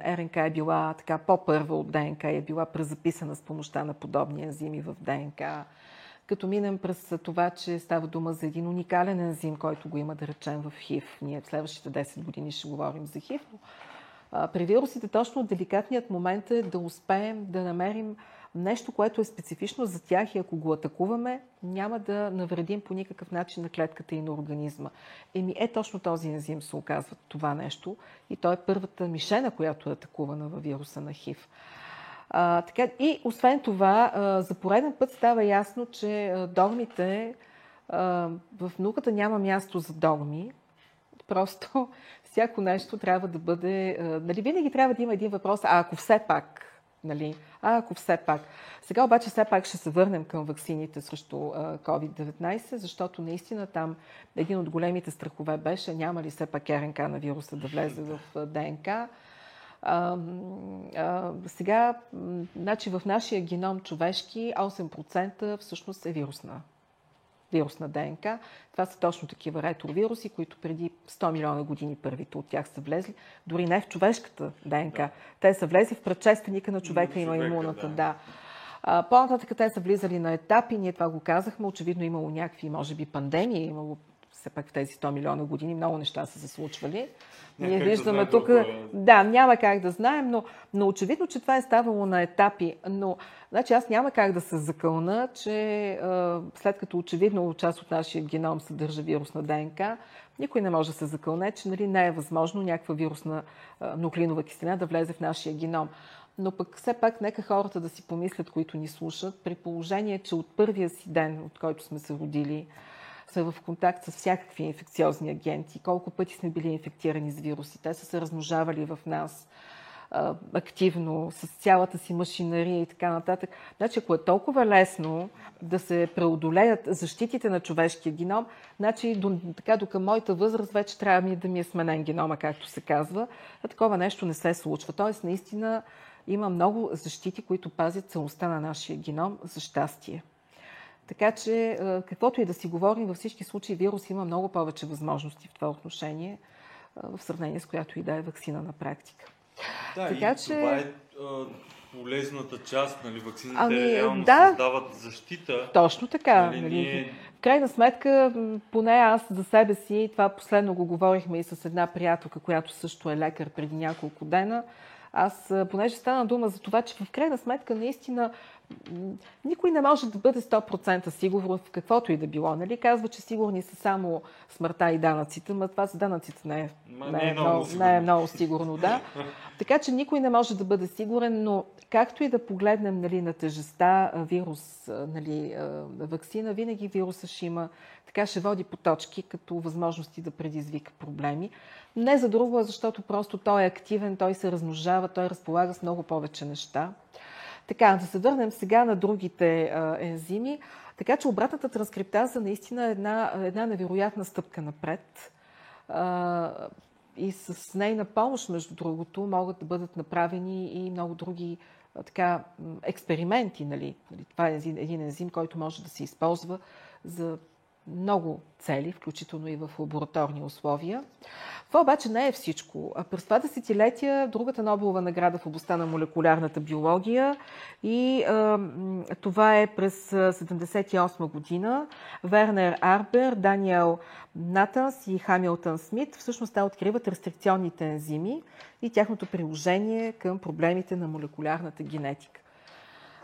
Speaker 2: РНК е била така по-първа от ДНК и е била презаписана с помощта на подобни ензими в ДНК като минем през това, че става дума за един уникален ензим, който го има, да речем, в ХИВ. Ние в следващите 10 години ще говорим за ХИВ. Но, при вирусите точно деликатният момент е да успеем да намерим нещо, което е специфично за тях и ако го атакуваме, няма да навредим по никакъв начин на клетката и на организма. Еми е точно този ензим се оказва това нещо и той е първата мишена, която е атакувана във вируса на ХИВ. А, така, и освен това, а, за пореден път става ясно, че а, догмите а, в науката няма място за догми. Просто всяко нещо трябва да бъде. А, нали, винаги трябва да има един въпрос, а ако все пак. Нали? А ако все пак. Сега обаче все пак ще се върнем към ваксините срещу COVID-19, защото наистина там един от големите страхове беше няма ли все пак РНК на вируса да влезе в ДНК. А, а, сега, значи в нашия геном човешки 8% всъщност е вирусна. вирусна ДНК. Това са точно такива ретровируси, които преди 100 милиона години първите от тях са влезли, дори не в човешката ДНК. Да. Те са влезли в предшественика на човека, има имуната. Да. да. По-нататък те са влизали на етапи, ние това го казахме, очевидно имало някакви, може би, пандемии, имало все пак в тези 100 милиона години много неща са се случвали. Ние виждаме да тук. Толкова... Да, няма как да знаем, но, но очевидно, че това е ставало на етапи. Но значи, аз няма как да се закълна, че а, след като очевидно част от нашия геном съдържа вирусна ДНК, никой не може да се закълне, че нали, не е възможно някаква вирусна а, нуклеинова киселина да влезе в нашия геном. Но пък все пак нека хората да си помислят, които ни слушат, при положение, че от първия си ден, от който сме се родили, сме в контакт с всякакви инфекциозни агенти, колко пъти сме били инфектирани с вируси. Те са се размножавали в нас а, активно, с цялата си машинария и така нататък. Значи, ако е толкова лесно да се преодолеят защитите на човешкия геном, значи до, така, до към моята възраст вече трябва ми да ми е сменен генома, както се казва. А такова нещо не се случва. Тоест, наистина има много защити, които пазят целостта на нашия геном за щастие. Така че, каквото и да си говорим, във всички случаи вирус има много повече възможности в това отношение, в сравнение с която и да е вакцина на практика.
Speaker 1: Да, така, и че... това е полезната част, нали, вакцините ами, реално да, създават защита.
Speaker 2: Точно така. Нали, нали, ние... В крайна сметка, поне аз за себе си, това последно го говорихме и с една приятелка, която също е лекар преди няколко дена, аз, понеже стана дума за това, че в крайна сметка наистина никой не може да бъде 100% сигурен в каквото и да било. Нали? Казва, че сигурни са само смъртта и данъците, но това за данъците не е, не е, много, не е много сигурно. Да. Така че никой не може да бъде сигурен, но както и да погледнем нали, на тежеста вирус, нали, вакцина, винаги вируса ще има, така ще води по точки, като възможности да предизвика проблеми. Не за друго, а защото просто той е активен, той се размножава, той разполага с много повече неща. Така, да се върнем сега на другите а, ензими. Така че обратната транскриптаза наистина е една, една невероятна стъпка напред. А, и с нейна помощ, между другото, могат да бъдат направени и много други а, така, експерименти. Нали? нали това е един, един ензим, който може да се използва за много цели, включително и в лабораторни условия. Това обаче не е всичко. През това десетилетия другата Нобелова награда в областта на молекулярната биология и а, това е през 1978 година. Вернер Арбер, Даниел Натанс и Хамилтън Смит всъщност те откриват рестрикционните ензими и тяхното приложение към проблемите на молекулярната генетика.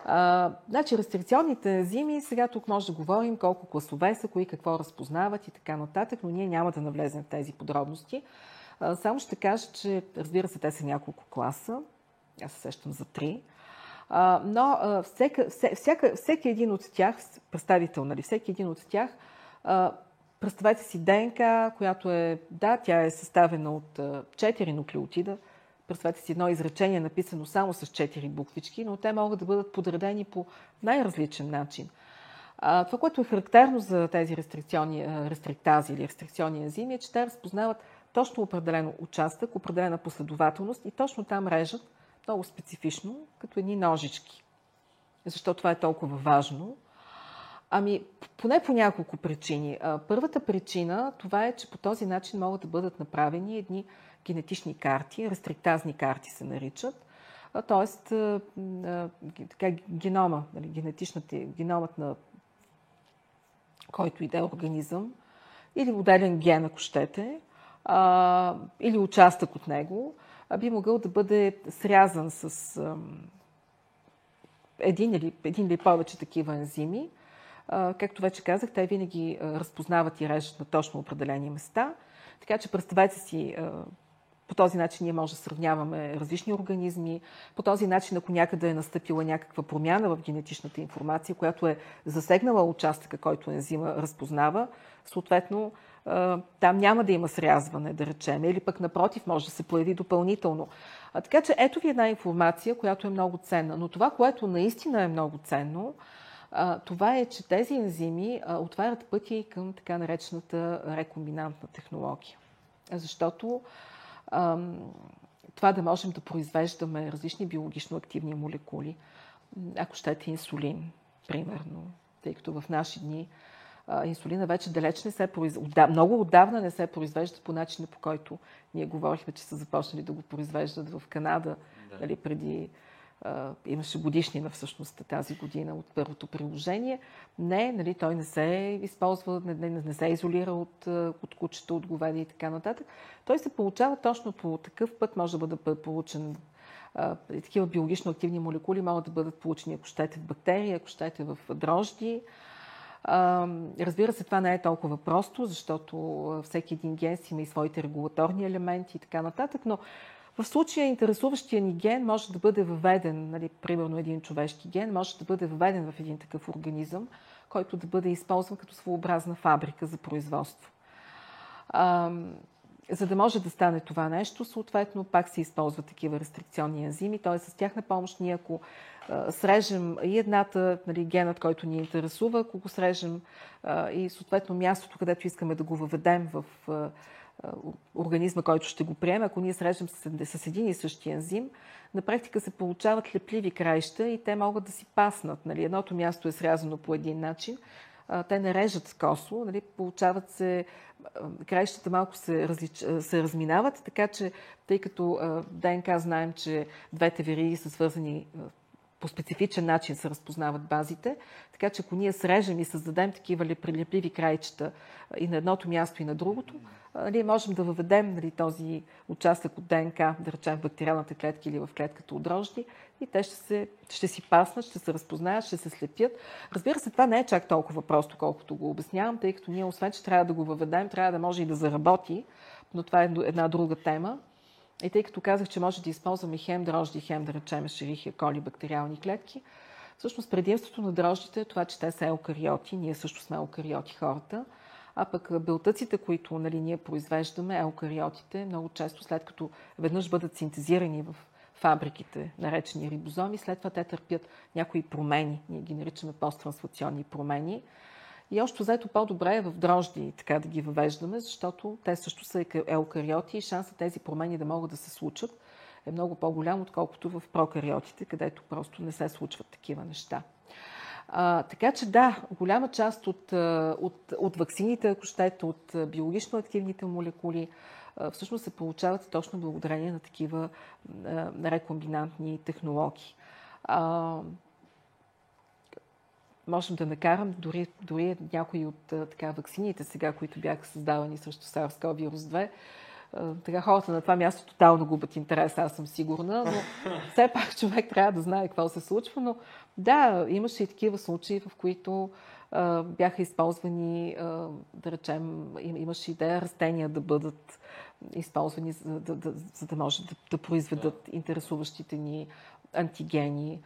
Speaker 2: А, значи, рестрикционните ензими, сега тук може да говорим колко класове са, кои какво разпознават и така нататък, но ние няма да навлезем в тези подробности. А, само ще кажа, че разбира се, те са няколко класа. Аз се сещам за три. А, но а, всека, всяка, всеки един от тях, представител, нали, всеки един от тях, а, представете си ДНК, която е, да, тя е съставена от четири нуклеотида, Представете си едно изречение, написано само с четири буквички, но те могат да бъдат подредени по най-различен начин. Това, което е характерно за тези рестрикционни, рестриктази или рестрикционни ензими, е, че те разпознават точно определено участък, определена последователност и точно там режат много специфично, като едни ножички. Защо това е толкова важно? Ами, поне по няколко причини. Първата причина, това е, че по този начин могат да бъдат направени едни генетични карти, рестриктазни карти се наричат. Тоест, генома, нали, генетичната, геномът на който и да е организъм, или моделен ген, ако щете, или участък от него, би могъл да бъде срязан с един, или, един или повече такива ензими. Както вече казах, те винаги разпознават и режат на точно определени места. Така че представете си по този начин ние може да сравняваме различни организми. По този начин, ако някъде е настъпила някаква промяна в генетичната информация, която е засегнала участъка, който ензима разпознава, съответно там няма да има срязване, да речем, или пък напротив, може да се появи допълнително. А, така че ето ви една информация, която е много ценна. Но това, което наистина е много ценно, а, това е, че тези ензими а, отварят пъти към така наречената рекомбинантна технология. Защото това да можем да произвеждаме различни биологично активни молекули, ако щете инсулин, примерно, тъй като в наши дни инсулина вече далеч не се произвежда, много отдавна не се произвежда по начина по който ние говорихме, че са започнали да го произвеждат в Канада, да. нали, преди имаше годишнина всъщност тази година от първото приложение. Не, нали, той не се използва, не, не, не се изолира от, от кучета, от говеди и така нататък. Той се получава точно по такъв път, може да бъде получен а, такива биологично активни молекули могат да бъдат получени, ако щете в бактерии, ако щете в дрожди, Разбира се, това не е толкова просто, защото всеки един ген си има и своите регулаторни елементи и така нататък, но в случая интересуващия ни ген може да бъде въведен, нали, примерно един човешки ген, може да бъде въведен в един такъв организъм, който да бъде използван като своеобразна фабрика за производство. За да може да стане това нещо, съответно пак се използват такива рестрикционни ензими, т.е. с тях на помощ ние ако срежем и едната, нали, генът, който ни интересува, ако го срежем и съответно мястото, където искаме да го въведем в организма, който ще го приеме, ако ние срежем с, един и същи ензим, на практика се получават лепливи краища и те могат да си паснат. Нали. Едното място е срязано по един начин, те не режат косо, нали, получават се, краищата малко се, различ, се разминават, така че, тъй като ДНК знаем, че двете вериги са свързани по специфичен начин се разпознават базите, така че ако ние срежем и създадем такива прилепливи крайчета и на едното място и на другото, ние можем да въведем нали, този участък от ДНК, да речем в бактериалната клетка или в клетката от дрожди и те ще, се, ще си паснат, ще се разпознаят, ще се слепят. Разбира се, това не е чак толкова просто, колкото го обяснявам, тъй като ние, освен че трябва да го въведем, трябва да може и да заработи, но това е една друга тема. И тъй като казах, че може да използваме хем дрожди, хем да речем шерихия, коли, бактериални клетки, всъщност предимството на дрождите е това, че те са еукариоти. Ние също сме еукариоти хората. А пък белтъците, които нали, ние произвеждаме, еукариотите, много често след като веднъж бъдат синтезирани в фабриките, наречени рибозоми, след това те търпят някои промени. Ние ги наричаме посттрансфлационни промени. И още заето по-добре е в дрожди така да ги въвеждаме, защото те също са еукариоти и шансът тези промени да могат да се случат е много по-голям, отколкото в прокариотите, където просто не се случват такива неща. А, така че да, голяма част от, от, от вакцините, ако щете, от биологично активните молекули, всъщност се получават точно благодарение на такива рекомбинантни технологии. А, можем да накарам дори, дори някои от така, вакцините сега, които бяха създавани срещу SARS-CoV-2, така хората на това място тотално губят интерес, аз съм сигурна, но все пак човек трябва да знае какво се случва. Но да, имаше и такива случаи, в които а, бяха използвани, а, да речем, имаше идея растения да бъдат използвани, за да, да, за да може да, да произведат интересуващите ни антигени.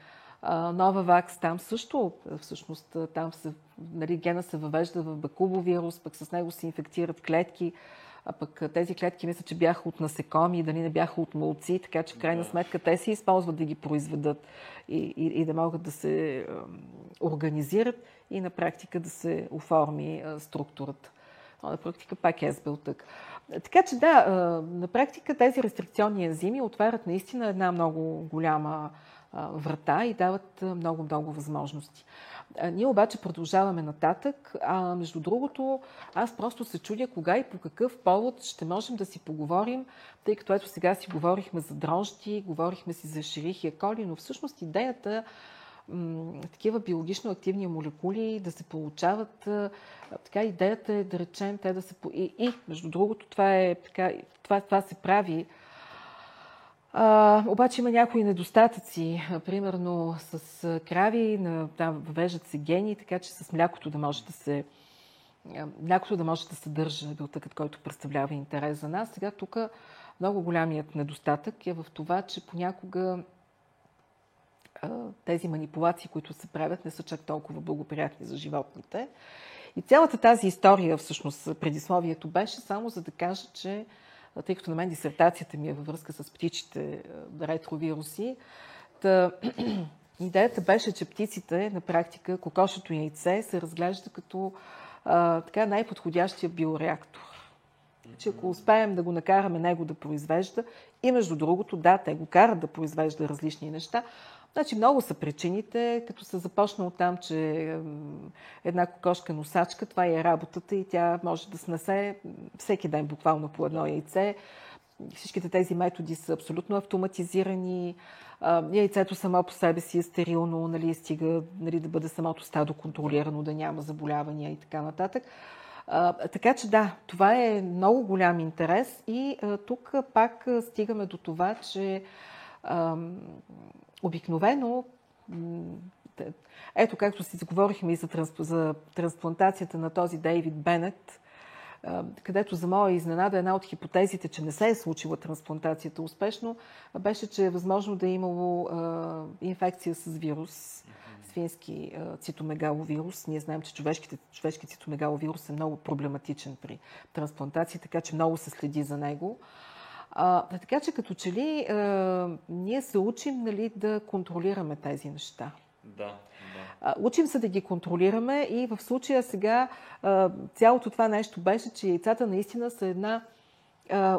Speaker 2: Нова вакс, там също, всъщност, там се, нали, гена се въвежда в бакубовирус, пък с него се инфектират клетки, а пък тези клетки мисля, че бяха от насекоми, дали не бяха от молци, така че в крайна сметка те се използват да ги произведат и, и, и да могат да се е, организират и на практика да се оформи е, структурата. Но на практика пак е белтък. Така че да, на практика тези рестрикционни ензими отварят наистина една много голяма врата и дават много-много възможности. Ние обаче продължаваме нататък. А, между другото, аз просто се чудя кога и по какъв повод ще можем да си поговорим, тъй като ето сега си говорихме за дрожди, говорихме си за шерихия коли, но всъщност идеята такива биологично активни молекули да се получават. Така идеята е да речем те да се... И, и между другото, това, е, така, това, това се прави а, обаче има някои недостатъци. Примерно с крави, там въвеждат се гени, така че с млякото да може да се млякото да може да съдържа белтъкът, който представлява интерес за нас. Сега тук много голямият недостатък е в това, че понякога тези манипулации, които се правят, не са чак толкова благоприятни за животните. И цялата тази история, всъщност, предисловието беше само за да кажа, че тъй като на мен дисертацията ми е във връзка с птичите ретровируси. Та, идеята беше, че птиците на практика, кокошето яйце се разглежда като а, така най-подходящия биореактор. Че ако успеем да го накараме него да произвежда, и между другото, да, те го карат да произвежда различни неща, Значи много са причините, като се започна от там, че една кокошка носачка, това е работата и тя може да снесе всеки ден буквално по едно яйце. Всичките тези методи са абсолютно автоматизирани. Яйцето само по себе си е стерилно, нали, стига нали, да бъде самото стадо контролирано, да няма заболявания и така нататък. Така че да, това е много голям интерес и тук пак стигаме до това, че обикновено ето, както си заговорихме и за, трансп... за трансплантацията на този Дейвид Бенет, където за моя изненада една от хипотезите, че не се е случила трансплантацията успешно, беше, че е възможно да е имало инфекция с вирус, свински цитомегаловирус. Ние знаем, че човешките, човешки цитомегаловирус е много проблематичен при трансплантация, така че много се следи за него. А, така че като че ли а, ние се учим нали, да контролираме тези неща.
Speaker 1: Да.
Speaker 2: Учим се да ги контролираме и в случая сега цялото това нещо беше, че яйцата наистина са една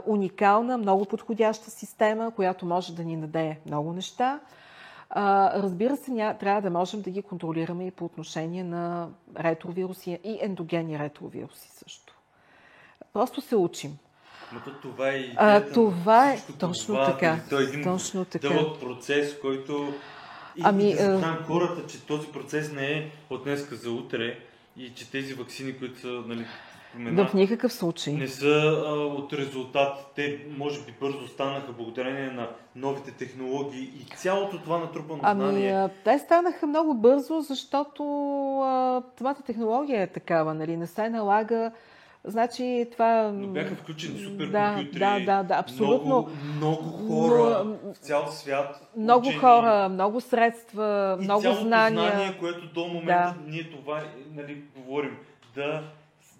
Speaker 2: уникална, много подходяща система, която може да ни даде много неща. Разбира се, ня, трябва да можем да ги контролираме и по отношение на ретровируси и ендогени ретровируси също. Просто се учим.
Speaker 1: Но това е
Speaker 2: а, това е точно
Speaker 1: това,
Speaker 2: така.
Speaker 1: Той е един
Speaker 2: точно така.
Speaker 1: дълъг процес, който и,
Speaker 2: ами,
Speaker 1: и да знам хората, че този процес не е от днеска за утре и че тези вакцини, които са нали,
Speaker 2: спомена, в никакъв случай.
Speaker 1: Не са а, от резултат. Те може би бързо станаха благодарение на новите технологии и цялото това натрупано
Speaker 2: ами,
Speaker 1: знание.
Speaker 2: А, те станаха много бързо, защото а, самата технология е такава. Нали? Не се налага Значи това...
Speaker 1: Но бяха включени
Speaker 2: суперкомпютри. Да, да, да, абсолютно.
Speaker 1: Много, много хора но, в цял свят.
Speaker 2: Много учени. хора, много средства,
Speaker 1: и
Speaker 2: много знания.
Speaker 1: знание, което до момента да. ние това нали, говорим, да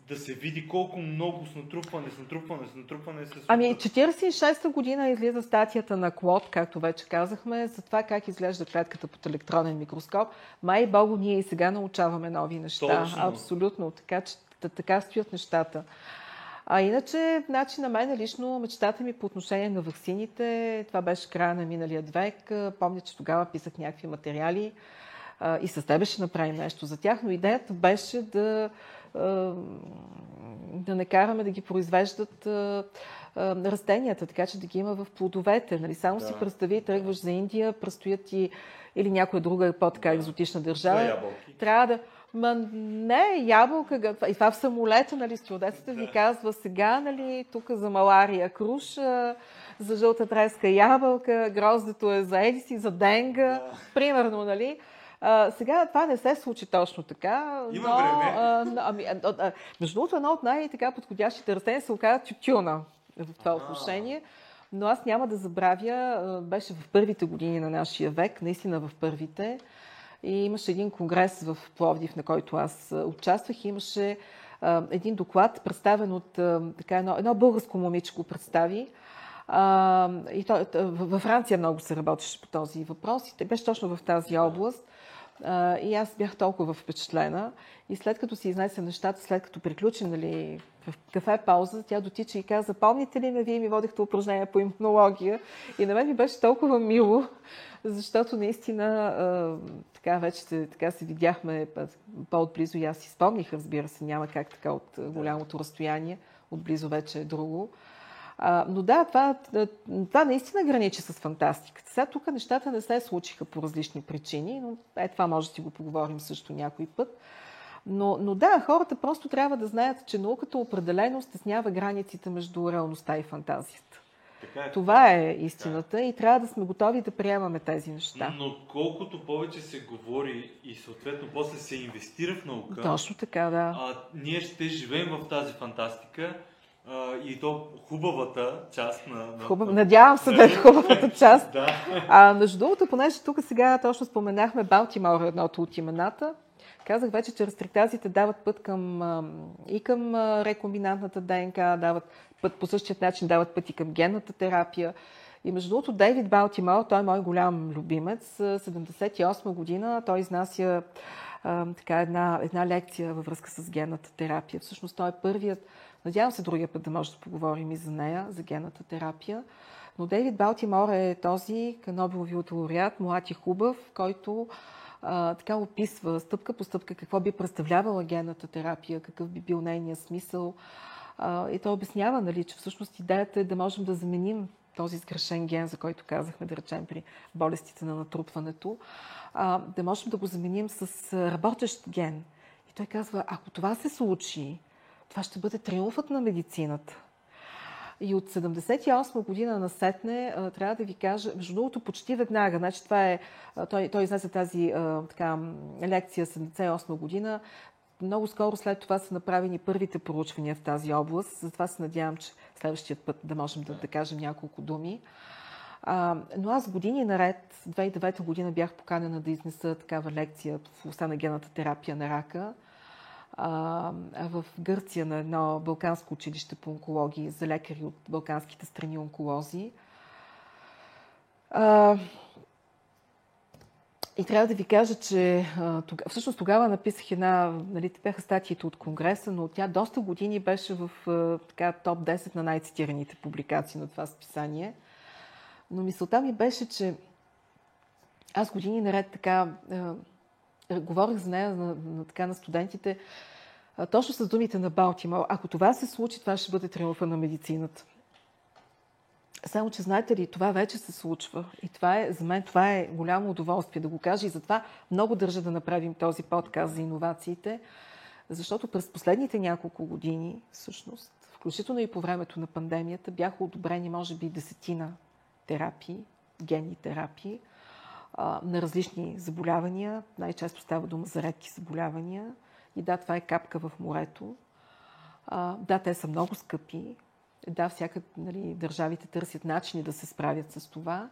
Speaker 1: да се види колко много с натрупване, с натрупване, с натрупване се
Speaker 2: Ами 46-та година излиза статията на Клод, както вече казахме, за това как изглежда клетката под електронен микроскоп. Май Богу, ние и сега научаваме нови неща.
Speaker 1: Точно.
Speaker 2: Абсолютно. Така че така стоят нещата. А иначе, значи на мен лично мечтата ми по отношение на ваксините, това беше края на миналия век. Помня, че тогава писах някакви материали и с тебе ще направим нещо за тях, но идеята беше да, да не караме да ги произвеждат растенията, така че да ги има в плодовете. Нали? Само да. си представи, тръгваш за Индия, предстоят ти или някоя друга по-така екзотична държава. Трябва да Ма не, ябълка, и това в самолета, нали, стюардесата ви казва сега, нали, тук за малария круша, за жълта треска ябълка, гроздето е за едиси, за денга, примерно, нали. А, сега това не се случи точно така.
Speaker 1: Има но, време. А,
Speaker 2: ами, а, а, между другото, едно от най-така подходящите растения се оказа тютюна в това отношение. Но аз няма да забравя, беше в първите години на нашия век, наистина в първите. И имаше един конгрес в Пловдив, на който аз участвах. И имаше а, един доклад, представен от а, така, едно, едно българско момиче го представи. А, и то, във Франция много се работеше по този въпрос. И беше точно в тази област. А, и аз бях толкова впечатлена. И след като си изнесе нещата, след като приключи нали, в кафе пауза, тя дотича и каза, помните ли ме, вие ми водихте упражнения по имунология? И на мен ми беше толкова мило, защото наистина така вече така се видяхме по-отблизо и аз си спомних, разбира се, няма как така от голямото разстояние, отблизо вече е друго. А, но да, това, това наистина граничи с фантастиката. Сега тук нещата не се случиха по различни причини, но е това може да си го поговорим също някой път. Но, но да, хората просто трябва да знаят, че науката определено стеснява границите между реалността и фантазията.
Speaker 1: Така е,
Speaker 2: Това е истината така. и трябва да сме готови да приемаме тези неща.
Speaker 1: Но колкото повече се говори и съответно после се инвестира в наука,
Speaker 2: Точно така, да.
Speaker 1: А, ние ще живеем в тази фантастика а, и то хубавата част на... на...
Speaker 2: Хубав... Надявам се да е хубавата част.
Speaker 1: да.
Speaker 2: А, между другото, понеже тук сега точно споменахме Балтимор, едното от имената, Казах вече, че рестриктазите дават път към, и към рекомбинантната ДНК, дават път по същия начин, дават път и към генната терапия. И между другото, Дейвид Балтимор, той е мой голям любимец, 78 година, той изнася а, така една, една лекция във връзка с генната терапия. Всъщност той е първият, надявам се другия път да може да поговорим и за нея, за генната терапия. Но Дейвид Балтимор е този Нобеловият лауреат, млад и хубав, който а, така описва стъпка по стъпка какво би представлявала генната терапия, какъв би бил нейният смисъл. А, и той обяснява, нали, че всъщност идеята е да можем да заменим този сгрешен ген, за който казахме, да речем, при болестите на натрупването, а, да можем да го заменим с работещ ген. И той казва, ако това се случи, това ще бъде триумфът на медицината. И от 78 година на сетне, трябва да ви кажа, между другото, почти веднага, значи това е, той, той изнесе тази така, лекция 78 година, много скоро след това са направени първите проучвания в тази област, затова се надявам, че следващия път да можем да, да кажем няколко думи. А, но аз години наред, 2009 година бях поканена да изнеса такава лекция в областта на гената терапия на рака в Гърция на едно балканско училище по онкологии за лекари от балканските страни онколози. И трябва да ви кажа, че тога, всъщност тогава написах една, нали, бяха статиите от Конгреса, но тя доста години беше в така, топ 10 на най-цитираните публикации на това списание. Но мисълта ми беше, че аз години наред така говорих за нея на, на, така, на студентите, точно с думите на Балтимор. Ако това се случи, това ще бъде триумфа на медицината. Само, че знаете ли, това вече се случва. И това е, за мен това е голямо удоволствие да го кажа. И затова много държа да направим този подкаст за иновациите. Защото през последните няколко години, всъщност, включително и по времето на пандемията, бяха одобрени, може би, десетина терапии, генни терапии, на различни заболявания. Най-често става дума за редки заболявания. И да, това е капка в морето. да, те са много скъпи. Да, всяка нали, държавите търсят начини да се справят с това.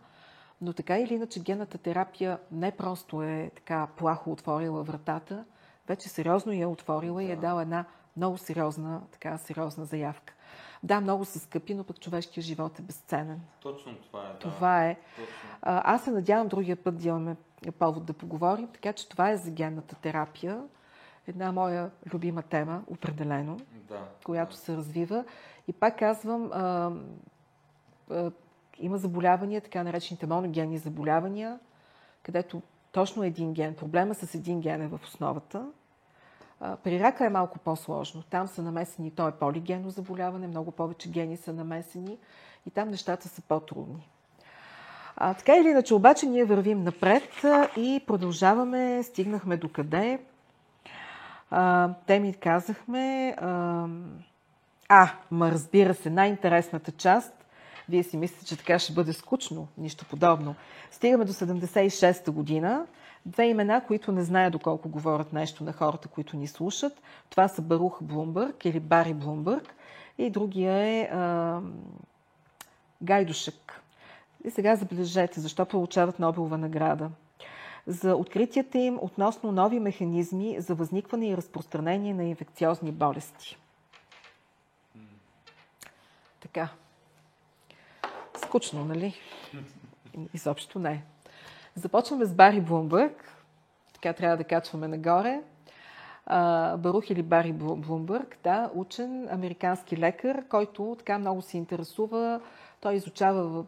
Speaker 2: Но така или иначе генната терапия не просто е така плахо отворила вратата, вече сериозно я е отворила и е дала една много сериозна, така сериозна заявка. Да, много са скъпи, но пък човешкият живот е безценен.
Speaker 1: Точно това е. Да.
Speaker 2: Това е.
Speaker 1: Точно.
Speaker 2: Аз се надявам другия път да имаме повод да поговорим, така че това е за генната терапия. Една моя любима тема, определено,
Speaker 1: да,
Speaker 2: която
Speaker 1: да.
Speaker 2: се развива. И пак казвам, а, а, има заболявания, така наречените моногенни заболявания, където точно един ген, проблема с един ген е в основата при рака е малко по-сложно. Там са намесени, то е полигенно заболяване, много повече гени са намесени и там нещата са по-трудни. А, така или иначе, обаче, ние вървим напред и продължаваме. Стигнахме до къде? А, те ми казахме. А, а, ма разбира се, най-интересната част. Вие си мислите, че така ще бъде скучно. Нищо подобно. Стигаме до 76-та година. Две имена, които не знаят доколко говорят нещо на хората, които ни слушат. Това са Барух Блумбърг или Бари Блумбърг и другия е а, Гайдушек. И сега забележете, защо получават Нобелова награда. За откритията им относно нови механизми за възникване и разпространение на инфекциозни болести. Така. Скучно, нали? Изобщо не. Започваме с Бари Блумбърг. Така трябва да качваме нагоре. Барух или Бари Блумбърг, да, учен, американски лекар, който така много се интересува. Той изучава...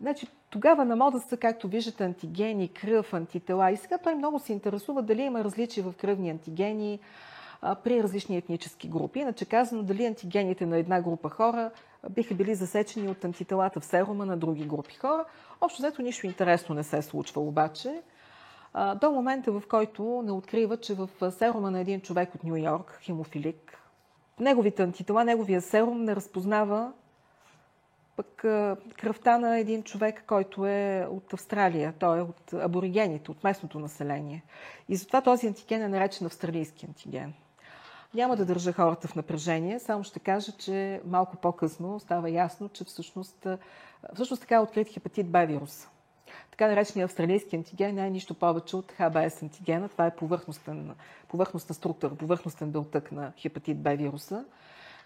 Speaker 2: Значи, тогава на мода са, както виждате, антигени, кръв, антитела. И сега той много се интересува дали има различия в кръвни антигени при различни етнически групи. Иначе казано, дали антигените на една група хора биха били засечени от антителата в серума на други групи хора. Общо взето нищо интересно не се случва обаче. До момента, в който не открива, че в серума на един човек от Нью Йорк, хемофилик, неговите антитела, неговия серум не разпознава пък кръвта на един човек, който е от Австралия, той е от аборигените, от местното население. И затова този антиген е наречен австралийски антиген. Няма да държа хората в напрежение, само ще кажа, че малко по-късно става ясно, че всъщност, всъщност така е открит хепатит Б вирус. Така наречения австралийски антиген не е нищо повече от ХБС антигена. Това е повърхностен, повърхностна структура, повърхностен белтък на хепатит Б вируса.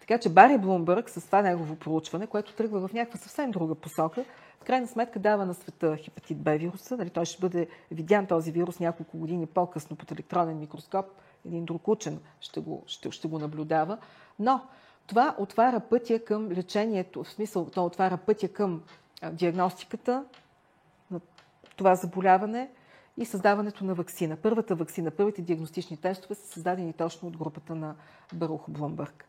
Speaker 2: Така че Бари Блумбърг с това негово проучване, което тръгва в някаква съвсем друга посока, в крайна сметка дава на света хепатит Б вируса. Нали, той ще бъде видян този вирус няколко години по-късно под електронен микроскоп. Един друг учен ще го, ще, ще го наблюдава. Но това отваря пътя към лечението, в смисъл, то отваря пътя към диагностиката на това заболяване и създаването на вакцина. Първата вакцина, първите диагностични тестове са създадени точно от групата на Барух Блумбърг.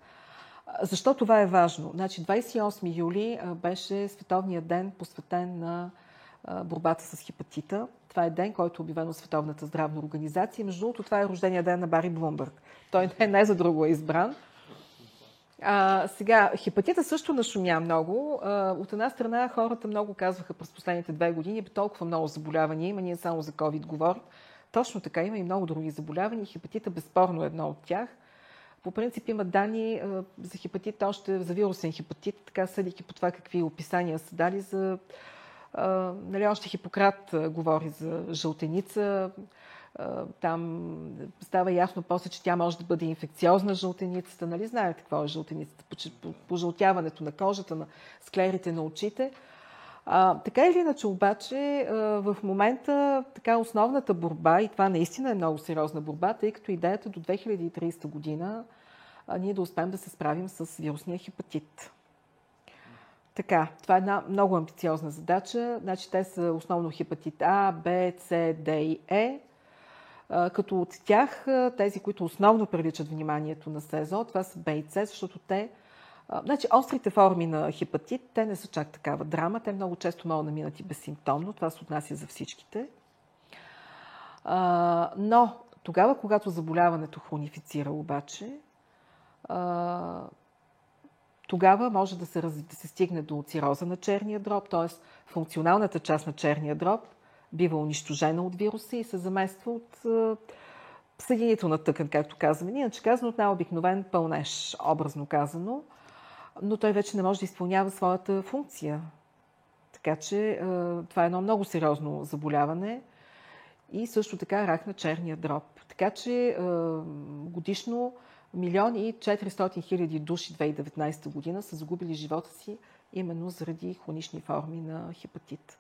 Speaker 2: Защо това е важно? Значи 28 юли беше Световният ден, посветен на борбата с хепатита. Това е ден, който е обявен от Световната здравна организация. Между другото, това е рождения ден на Бари Блумбърг. Той не, не за друго е избран. А, сега, хепатита също нашумя много. А, от една страна, хората много казваха през последните две години, толкова много заболявания има, ние само за COVID говорим. Точно така, има и много други заболявания. Хепатита безспорно е едно от тях. По принцип има данни за хепатит, още за вирусен хепатит, така съдейки по това какви описания са дали за... Нали, още Хипократ говори за жълтеница, там става ясно после, че тя може да бъде инфекциозна жълтеницата. Нали знаете какво е жълтеницата? Пожълтяването на кожата, на склерите на очите. А, така или иначе обаче, в момента така основната борба, и това наистина е много сериозна борба, тъй като идеята до 2030 година ние да успеем да се справим с вирусния хепатит. Така, това е една много амбициозна задача. Значи, те са основно хепатит А, Б, С, Д и Е като от тях тези, които основно привличат вниманието на СЕЗО, това са Б и С, защото те, значи острите форми на хепатит, те не са чак такава драма, те много често могат да минат и безсимптомно, това се отнася за всичките. Но тогава, когато заболяването хронифицира обаче, тогава може да се, да се стигне до цироза на черния дроб, т.е. функционалната част на черния дроб – бива унищожена от вируса и се замества от съединителна тъкан, както казваме. Иначе казано от най-обикновен пълнеж, образно казано, но той вече не може да изпълнява своята функция. Така че това е едно много сериозно заболяване и също така рак на черния дроб. Така че годишно милион и 400 хиляди души 2019 година са загубили живота си именно заради хронични форми на хепатит.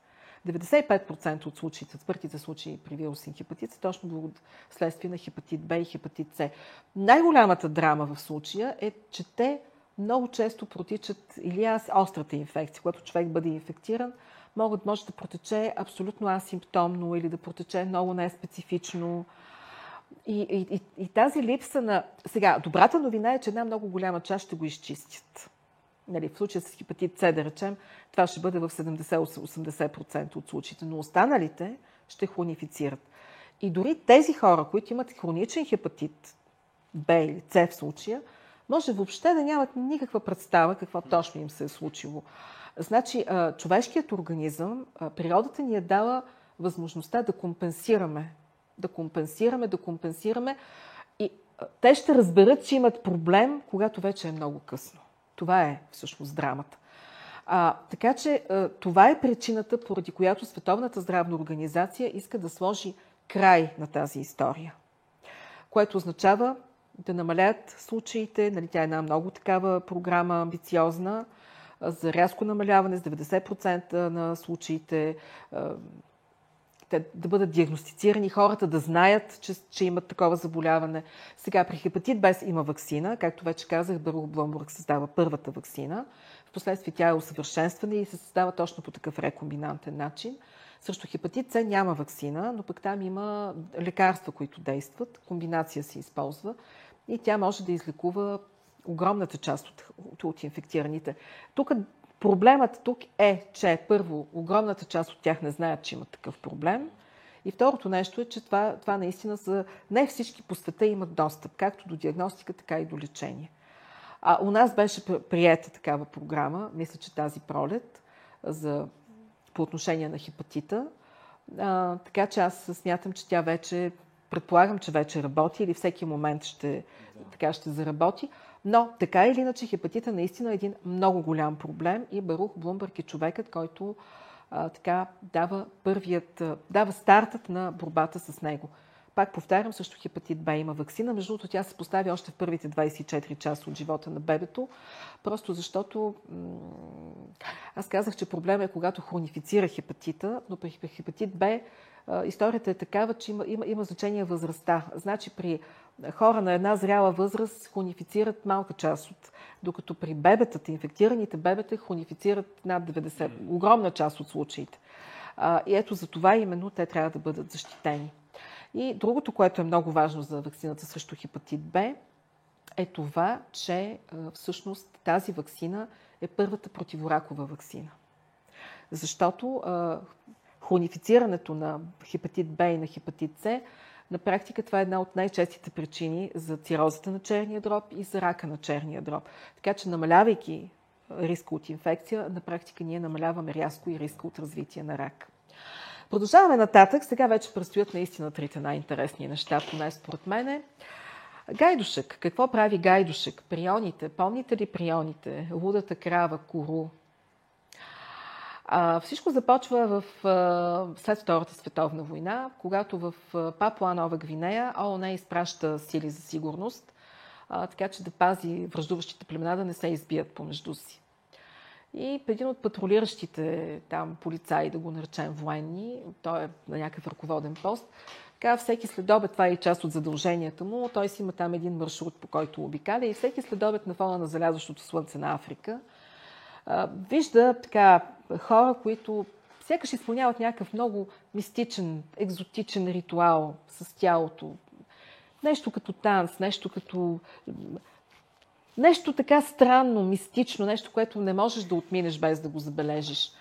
Speaker 2: 95% от случаите, смъртните случаи при вирусен хепатит са точно следствие на хепатит Б и хепатит С. Най-голямата драма в случая е, че те много често протичат или аз острата инфекция, когато човек бъде инфектиран, могат, може да протече абсолютно асимптомно или да протече много неспецифично. И, и, и, и тази липса на... Сега, добрата новина е, че една много голяма част ще го изчистят нали, в случая с хепатит С, да речем, това ще бъде в 70-80% от случаите, но останалите ще хронифицират. И дори тези хора, които имат хроничен хепатит Б или С в случая, може въобще да нямат никаква представа какво точно им се е случило. Значи, човешкият организъм, природата ни е дала възможността да компенсираме. Да компенсираме, да компенсираме. И те ще разберат, че имат проблем, когато вече е много късно. Това е всъщност драмата. А, така че това е причината, поради която Световната здравна организация иска да сложи край на тази история. Което означава да намалят случаите, нали, тя е една много такава програма, амбициозна, за рязко намаляване с 90% на случаите, те да бъдат диагностицирани, хората да знаят, че, че имат такова заболяване. Сега при хепатит Б има вакцина, както вече казах, Бърго Бломбург създава първата вакцина. Впоследствие тя е усъвършенствана и се създава точно по такъв рекомбинантен начин. Срещу хепатит С няма вакцина, но пък там има лекарства, които действат. Комбинация се използва и тя може да излекува огромната част от, от инфектираните. Тук Проблемът тук е, че първо, огромната част от тях не знаят, че имат такъв проблем. И второто нещо е, че това, това наистина са... Не всички по света имат достъп, както до диагностика, така и до лечение. А, у нас беше приета такава програма, мисля, че тази пролет, за, по отношение на хепатита. А, така че аз смятам, че тя вече, предполагам, че вече работи или всеки момент ще, така ще заработи. Но така или иначе хепатита наистина е един много голям проблем и Барух Блумбърг е човекът, който а, така дава първият, дава стартът на борбата с него. пак повтарям, също хепатит Б има вакцина. Между другото, тя се поставя още в първите 24 часа от живота на бебето, просто защото аз казах, че проблема е когато хронифицира хепатита, но при хепатит Б историята е такава, че има, има, има значение възрастта. Значи при хора на една зряла възраст хронифицират малка част от, докато при бебетата, инфектираните бебета хронифицират над 90, огромна част от случаите. И ето за това именно те трябва да бъдат защитени. И другото, което е много важно за вакцината срещу хепатит Б, е това, че всъщност тази вакцина е първата противоракова вакцина. Защото хронифицирането на хепатит Б и на хепатит С, на практика това е една от най-честите причини за цирозата на черния дроб и за рака на черния дроб. Така че намалявайки риска от инфекция, на практика ние намаляваме рязко и риска от развитие на рак. Продължаваме нататък. Сега вече предстоят наистина трите най-интересни неща, поне според мене. Гайдушек. Какво прави гайдушек? Прионите. Помните ли прионите? Лудата крава, кору. А, всичко започва в, а, след Втората световна война, когато в Папуа Нова Гвинея ООН изпраща сили за сигурност, а, така че да пази връждуващите племена да не се избият помежду си. И един от патрулиращите там полицаи, да го наречем военни, той е на някакъв ръководен пост, така всеки следобед, това е и част от задълженията му, той си има там един маршрут, по който обикаля и всеки следобед на фона на залязващото слънце на Африка вижда така хора, които сякаш изпълняват някакъв много мистичен, екзотичен ритуал с тялото. Нещо като танц, нещо като Нещо така странно, мистично, нещо, което не можеш да отминеш без да го забележиш.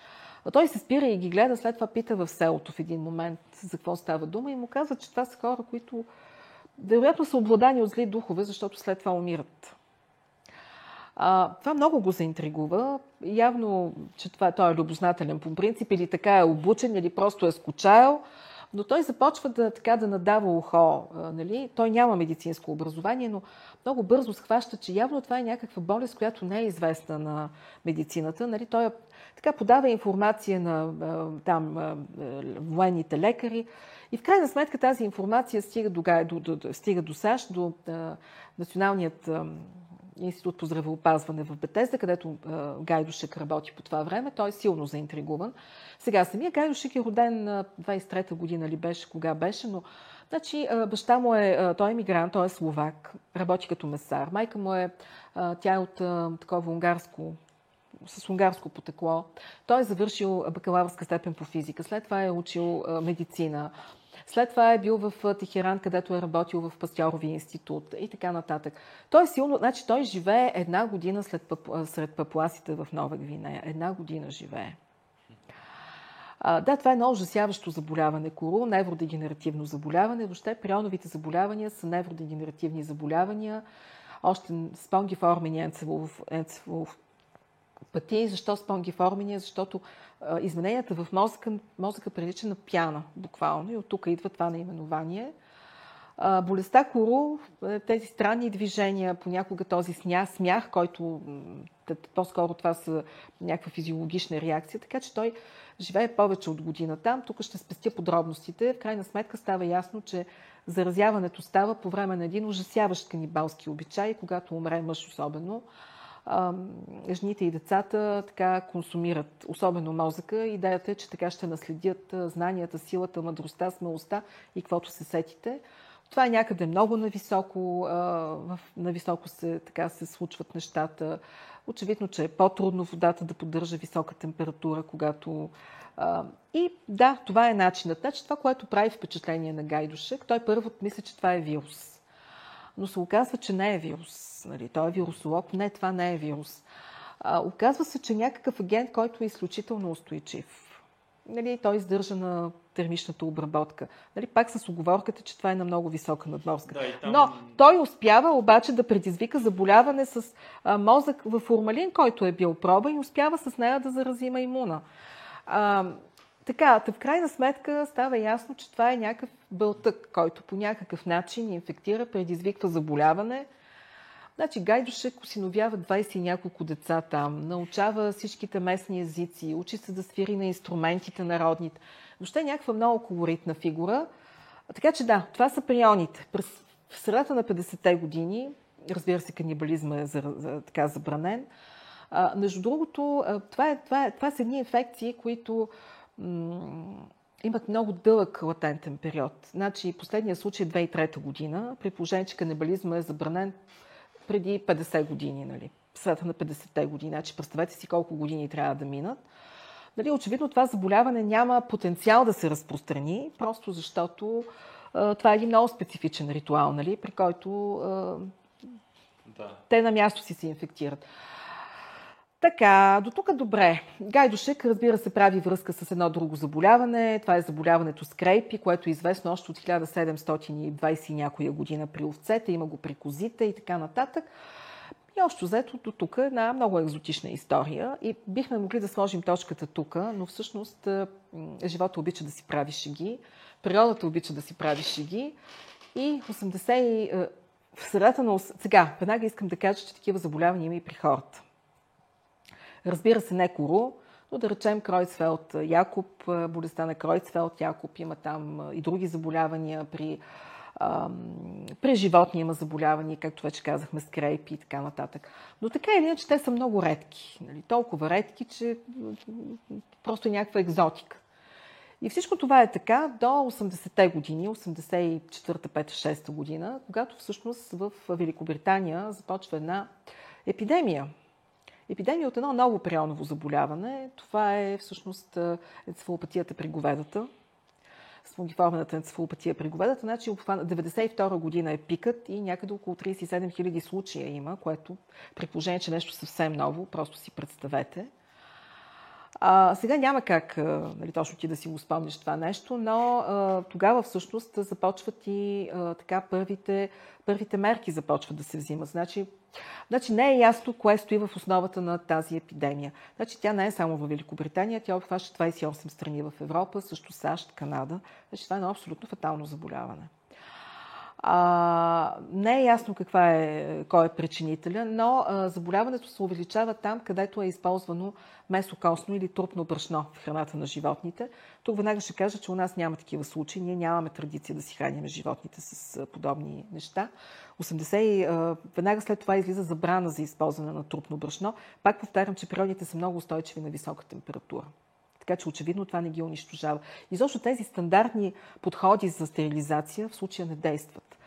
Speaker 2: А той се спира и ги гледа, след това пита в селото в един момент за какво става дума и му казва, че това са хора, които вероятно са обладани от зли духове, защото след това умират. А, това много го заинтригува. Явно, че това, той е любознателен по принцип, или така е обучен, или просто е скучаял. Но той започва да, така, да надава ухо. Нали? Той няма медицинско образование, но много бързо схваща, че явно това е някаква болест, която не е известна на медицината. Нали? Той така подава информация на там, военните лекари. И в крайна сметка тази информация стига до, до, до, стига до САЩ, до Националният институт по здравеопазване в Бетезда, където Гайдушек работи по това време. Той е силно заинтригуван. Сега, самия Гайдушек е роден на 23-та година ли беше, кога беше, но Значи, баща му е, той е мигрант, той е словак, работи като месар. Майка му е, тя е от такова унгарско, с унгарско потекло. Той е завършил бакалавърска степен по физика. След това е учил медицина. След това е бил в Техеран, където е работил в Пастьорови институт и така нататък. Той е силно, значи той живее една година след, сред папуасите в Нова Гвинея. Една година живее. А, да, това е едно ужасяващо заболяване. Кору, невродегенеративно заболяване. Въобще прионовите заболявания са невродегенеративни заболявания. Още спонгиформени енцефалов, пъти. Защо спонгиформени? Защото а, измененията в мозъка, мозъка прилича на пяна, буквално. И от тук идва това наименование. А, болестта кору, е, тези странни движения, понякога този смях, смях който по-скоро това са някаква физиологична реакция, така че той живее повече от година там. Тук ще спестя подробностите. В крайна сметка става ясно, че заразяването става по време на един ужасяващ канибалски обичай, когато умре мъж особено. Жените и децата така консумират, особено мозъка. Идеята е, че така ще наследят знанията, силата, мъдростта, смелостта и каквото се сетите. Това е някъде много нависоко, нависоко се, така се случват нещата. Очевидно, че е по-трудно водата да поддържа висока температура, когато... И да, това е начинът. Значи това, което прави впечатление на Гайдушек, той първо мисля, че това е вирус. Но се оказва, че не е вирус. Нали? Той е вирусолог. Не, това не е вирус. А, оказва се, че някакъв агент, който е изключително устойчив нали, той издържа на термичната обработка. Нали, пак с оговорката, че това е на много висока надморска. Да, там... Но той успява обаче да предизвика заболяване с а, мозък в формалин, който е бил проба и успява с нея да зарази маймуна. А, така, в крайна сметка става ясно, че това е някакъв бълтък, който по някакъв начин инфектира, предизвиква заболяване – Значи Гайдушек осиновява 20 и няколко деца там, научава всичките местни езици, учи се да свири на инструментите народните. Въобще някаква много колоритна фигура. Така че да, това са прионите. През в средата на 50-те години, разбира се, канибализма е за, за, така забранен. А, между другото, това, е, това, е, това са едни инфекции, които имат много дълъг латентен период. Значи, последният случай е 2003 година, при положение, че канибализма е забранен преди 50 години, нали? средата на 50-те години. Значи, представете си колко години трябва да минат. Нали, очевидно това заболяване няма потенциал да се разпространи, просто защото а, това е един много специфичен ритуал, нали, при който а, да. те на място си се инфектират. Така, до тук добре. Гайдушек, разбира се, прави връзка с едно друго заболяване. Това е заболяването с крейпи, което е известно още от 1720 някоя година при овцете, има го при козите и така нататък. И още взето до тук е една много екзотична история и бихме могли да сложим точката тук, но всъщност живота обича да си прави шеги, природата обича да си прави шеги и 80 в средата на... Сега, веднага искам да кажа, че такива заболявания има и при хората. Разбира се, не кору, но да речем Кройцфелд Якоб, болестта на Кройцфелд Якоб, има там и други заболявания при при животни има заболявания, както вече казахме, скрейпи и така нататък. Но така или иначе те са много редки. Нали? Толкова редки, че просто е някаква екзотика. И всичко това е така до 80-те години, 84-та, 5 6 година, когато всъщност в Великобритания започва една епидемия. Епидемия от едно ново прионово заболяване. Това е всъщност енцефалопатията при говедата, спонгиформената енцефалопатия при говедата. Значи 92 година е пикът и някъде около 37 000 случая има, което при положение, че нещо съвсем ново, просто си представете. А, сега няма как нали, точно ти да си го спомниш това нещо, но а, тогава всъщност започват и а, така първите, първите мерки започват да се взимат. Значи, значи не е ясно кое стои в основата на тази епидемия. Значи тя не е само в Великобритания, тя обхваща 28 страни в Европа, също САЩ, Канада. Значи това е едно абсолютно фатално заболяване. А, не е ясно каква е, кой е причинителя, но а, заболяването се увеличава там, където е използвано месокосно или трупно брашно в храната на животните. Тук веднага ще кажа, че у нас няма такива случаи. Ние нямаме традиция да си храним животните с подобни неща. 80, а, веднага след това излиза забрана за използване на трупно брашно. Пак повтарям, че природите са много устойчиви на висока температура така че очевидно това не ги унищожава. И защо тези стандартни подходи за стерилизация в случая не действат.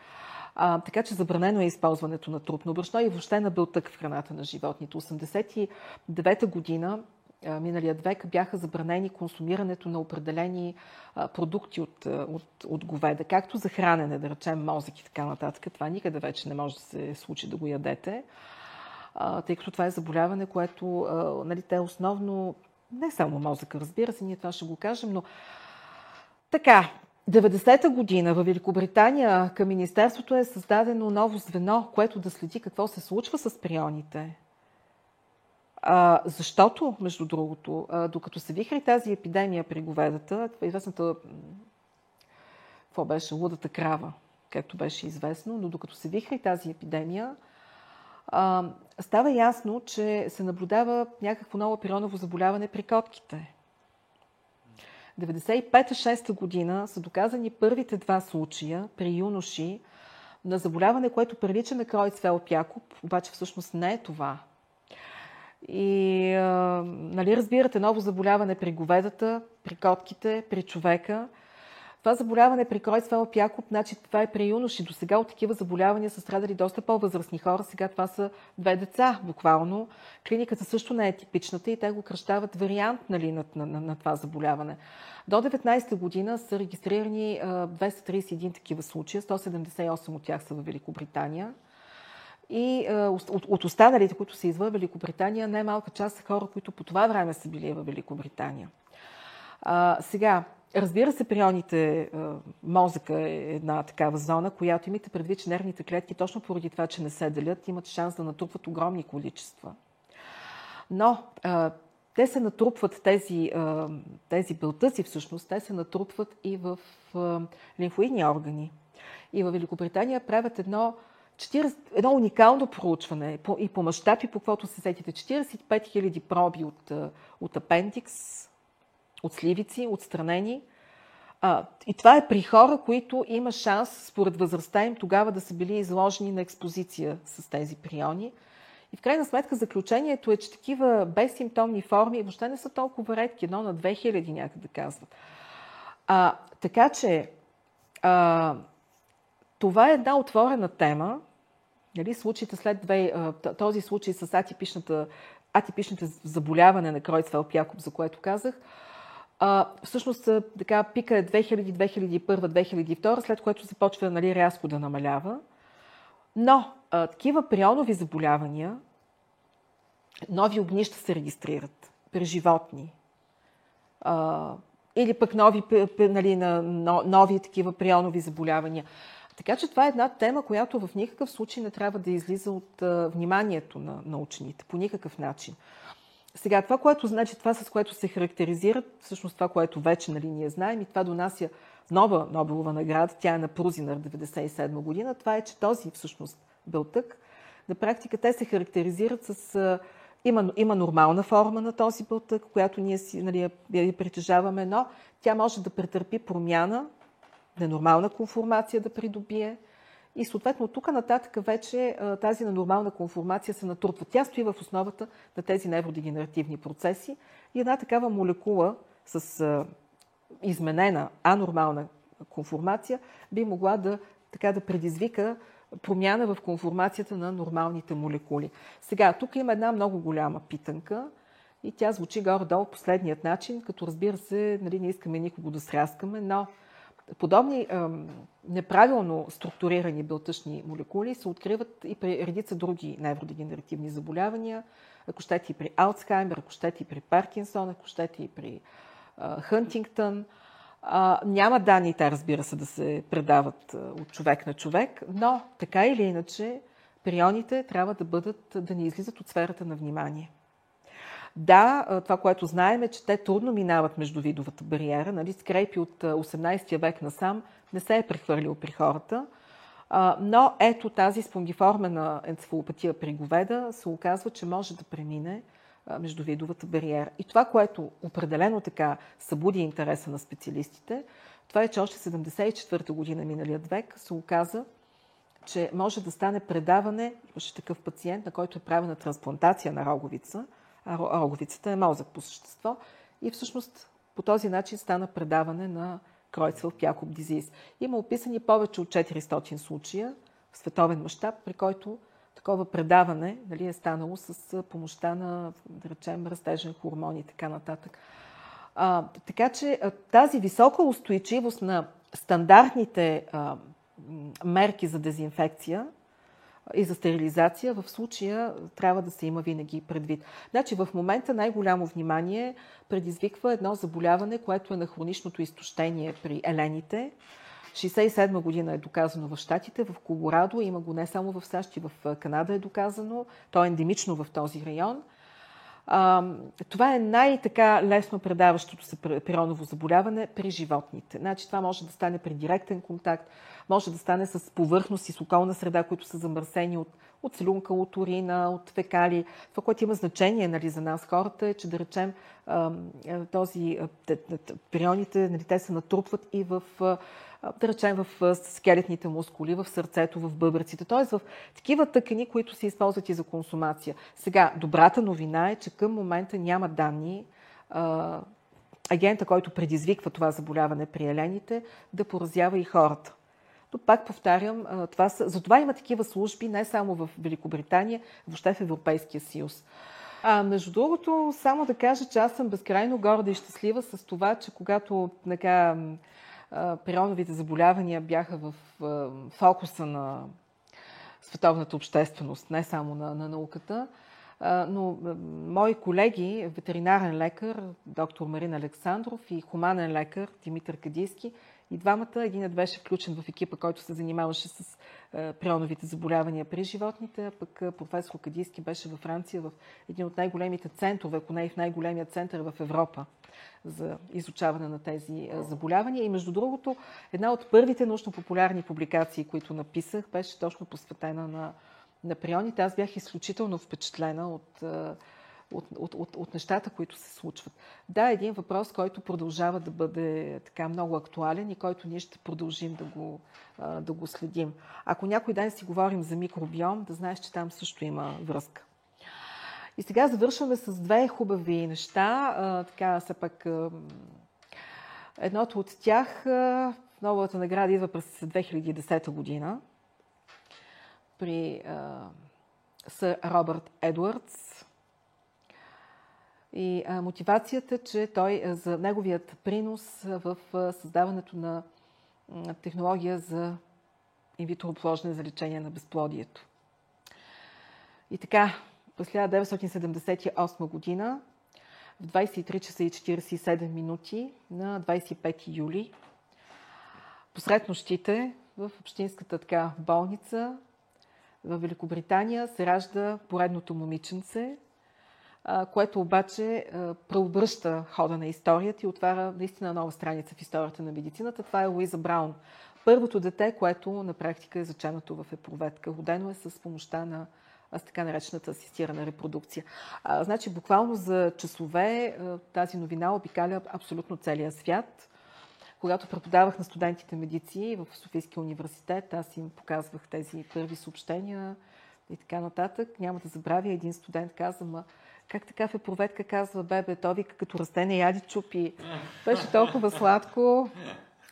Speaker 2: А, така че забранено е използването на трупно брашно и въобще на бълтък в храната на животните. 89-та година миналият век бяха забранени консумирането на определени продукти от, от, от говеда, както за хранене, да речем мозък и така нататък. Това никъде вече не може да се случи да го ядете, тъй като това е заболяване, което нали, те основно не само мозъка, разбира се, ние това ще го кажем, но така, 90-та година в Великобритания към Министерството е създадено ново звено, което да следи какво се случва с прионите. А, защото, между другото, а, докато се вихри тази епидемия при говедата, е известната, какво беше, лудата крава, както беше известно, но докато се вихри тази епидемия, а, става ясно, че се наблюдава някакво ново прионово заболяване при котките. 95-6 година са доказани първите два случая при юноши на заболяване, което прилича на Кройцфел Пякоп, обаче всъщност не е това. И, а, нали, разбирате, ново заболяване при говедата, при котките, при човека – това заболяване при Кройцфел Пякоп, значи това е при юноши. До сега от такива заболявания са страдали доста по-възрастни хора. Сега това са две деца, буквално. Клиниката също не е типичната и те го кръщават вариант нали, на, на, на, на това заболяване. До 19 година са регистрирани 231 такива случая, 178 от тях са в Великобритания. И от, от останалите, които са извън Великобритания, най-малка част са хора, които по това време са били в Великобритания. А, сега, Разбира се, прионите мозъка е една такава зона, която имате предвид, че нервните клетки, точно поради това, че не се делят, имат шанс да натрупват огромни количества. Но те се натрупват, тези, тези белтъци всъщност, те се натрупват и в лимфоидни органи. И в Великобритания правят едно, 40, едно уникално проучване и по мащаб и по каквото се сетите. 45 000 проби от, от апендикс, от сливици, отстранени, А, и това е при хора, които има шанс, според възрастта им, тогава да са били изложени на експозиция с тези приони. И в крайна сметка заключението е, че такива безсимптомни форми въобще не са толкова редки, едно на 2000 някъде казват. А, така че а, това е една отворена тема. Нали, случаите след две, този случай с атипичната, атипичната заболяване на Кройцвел Пяков, за което казах, а, всъщност така, пика е 2000, 2001, 2002, след което започва нали, рязко да намалява. Но а, такива прионови заболявания, нови огнища се регистрират при животни. А, или пък нови, нали, нови такива прионови заболявания. Така че това е една тема, която в никакъв случай не трябва да излиза от а, вниманието на, на учените, по никакъв начин. Сега, това, което значи, това с което се характеризират, всъщност това, което вече нали, ние знаем и това донася нова Нобелова награда, тя е на Прузинър 1997 година, това е, че този всъщност белтък, на практика те се характеризират с... Има, има нормална форма на този белтък, която ние си нали, я притежаваме, но тя може да претърпи промяна, ненормална конформация да придобие, и съответно от тук нататък вече тази ненормална конформация се натрупва. Тя стои в основата на тези невродегенеративни процеси и една такава молекула с изменена анормална конформация би могла да, така, да предизвика промяна в конформацията на нормалните молекули. Сега, тук има една много голяма питанка и тя звучи горе-долу последният начин, като разбира се, нали, не искаме никого да сряскаме, но Подобни неправилно структурирани белтъчни молекули се откриват и при редица други невродегенеративни заболявания, ако щете и при Алцхаймер, ако щете и при Паркинсон, ако щете и при Хънтингтън. няма данни, те разбира се, да се предават от човек на човек, но така или иначе прионите трябва да бъдат, да не излизат от сферата на внимание. Да, това, което знаем е, че те трудно минават между видовата бариера. Нали? Скрепи от 18 век насам не се е прехвърлил при хората. Но ето тази спонгиформена енцефалопатия при говеда се оказва, че може да премине между видовата бариера. И това, което определено така събуди интереса на специалистите, това е, че още 74-та година миналият век се оказа, че може да стане предаване, имаше такъв пациент, на който е правена трансплантация на роговица – роговицата е мозък по същество. И всъщност по този начин стана предаване на Кройцвел Пякоб дизиз. Има описани повече от 400 случая в световен мащаб, при който такова предаване нали, е станало с помощта на, да речем, растежен хормон и така нататък. А, така че тази висока устойчивост на стандартните а, мерки за дезинфекция и за стерилизация, в случая трябва да се има винаги предвид. Значи в момента най-голямо внимание предизвиква едно заболяване, което е на хроничното изтощение при елените. 67 година е доказано в Штатите, в Колорадо, има го не само в САЩ, и в Канада е доказано. То е ендемично в този район. А, това е най-така лесно предаващото се прионово заболяване при животните. Значи това може да стане при директен контакт, може да стане с повърхност и с околна среда, които са замърсени от, от слюнка, от урина, от фекали. Това, което има значение нали, за нас хората е, че да речем този, прионите, нали, те се натрупват и в да речем в скелетните мускули, в сърцето, в бъбреците, т.е. в такива тъкани, които се използват и за консумация. Сега, добрата новина е, че към момента няма данни агента, който предизвиква това заболяване при елените, да поразява и хората. Но пак повтарям, това са, затова има такива служби не само в Великобритания, въобще в Европейския съюз. А, между другото, само да кажа, че аз съм безкрайно горда и щастлива с това, че когато така, прионовите заболявания бяха в фокуса на световната общественост, не само на, на науката, но мои колеги, ветеринарен лекар, доктор Марин Александров и хуманен лекар Димитър Кадийски, и двамата. Единът беше включен в екипа, който се занимаваше с прионовите заболявания при животните, а пък професор Кадийски беше във Франция в един от най-големите центрове, ако не и в най-големия център в Европа за изучаване на тези заболявания. И между другото, една от първите научно-популярни публикации, които написах, беше точно посветена на, на прионите. Аз бях изключително впечатлена от от, от, от, от нещата, които се случват. Да, един въпрос, който продължава да бъде така много актуален и който ние ще продължим да го, да го следим. Ако някой ден си говорим за микробиом, да знаеш, че там също има връзка. И сега завършваме с две хубави неща. А, така, все пак, а, едното от тях, а, новата награда идва през 2010 година при а, сър Робърт Едвардс. И а, мотивацията, че той за неговият принос в а, създаването на а, технология за инвитро за лечение на безплодието. И така, през 1978 година в 23 часа и 47 минути на 25 юли посред нощите в Общинската така болница в Великобритания се ражда поредното момиченце, което обаче преобръща хода на историята и отваря наистина нова страница в историята на медицината. Това е Луиза Браун. Първото дете, което на практика е заченато в епроветка. Родено е с помощта на с така наречената асистирана репродукция. А, значи, буквално за часове тази новина обикаля абсолютно целия свят. Когато преподавах на студентите медици в Софийския университет, аз им показвах тези първи съобщения и така нататък. Няма да забравя, един студент каза, ма как така в епроветка казва, бебе, то вика като расте не яди чупи. Беше толкова сладко.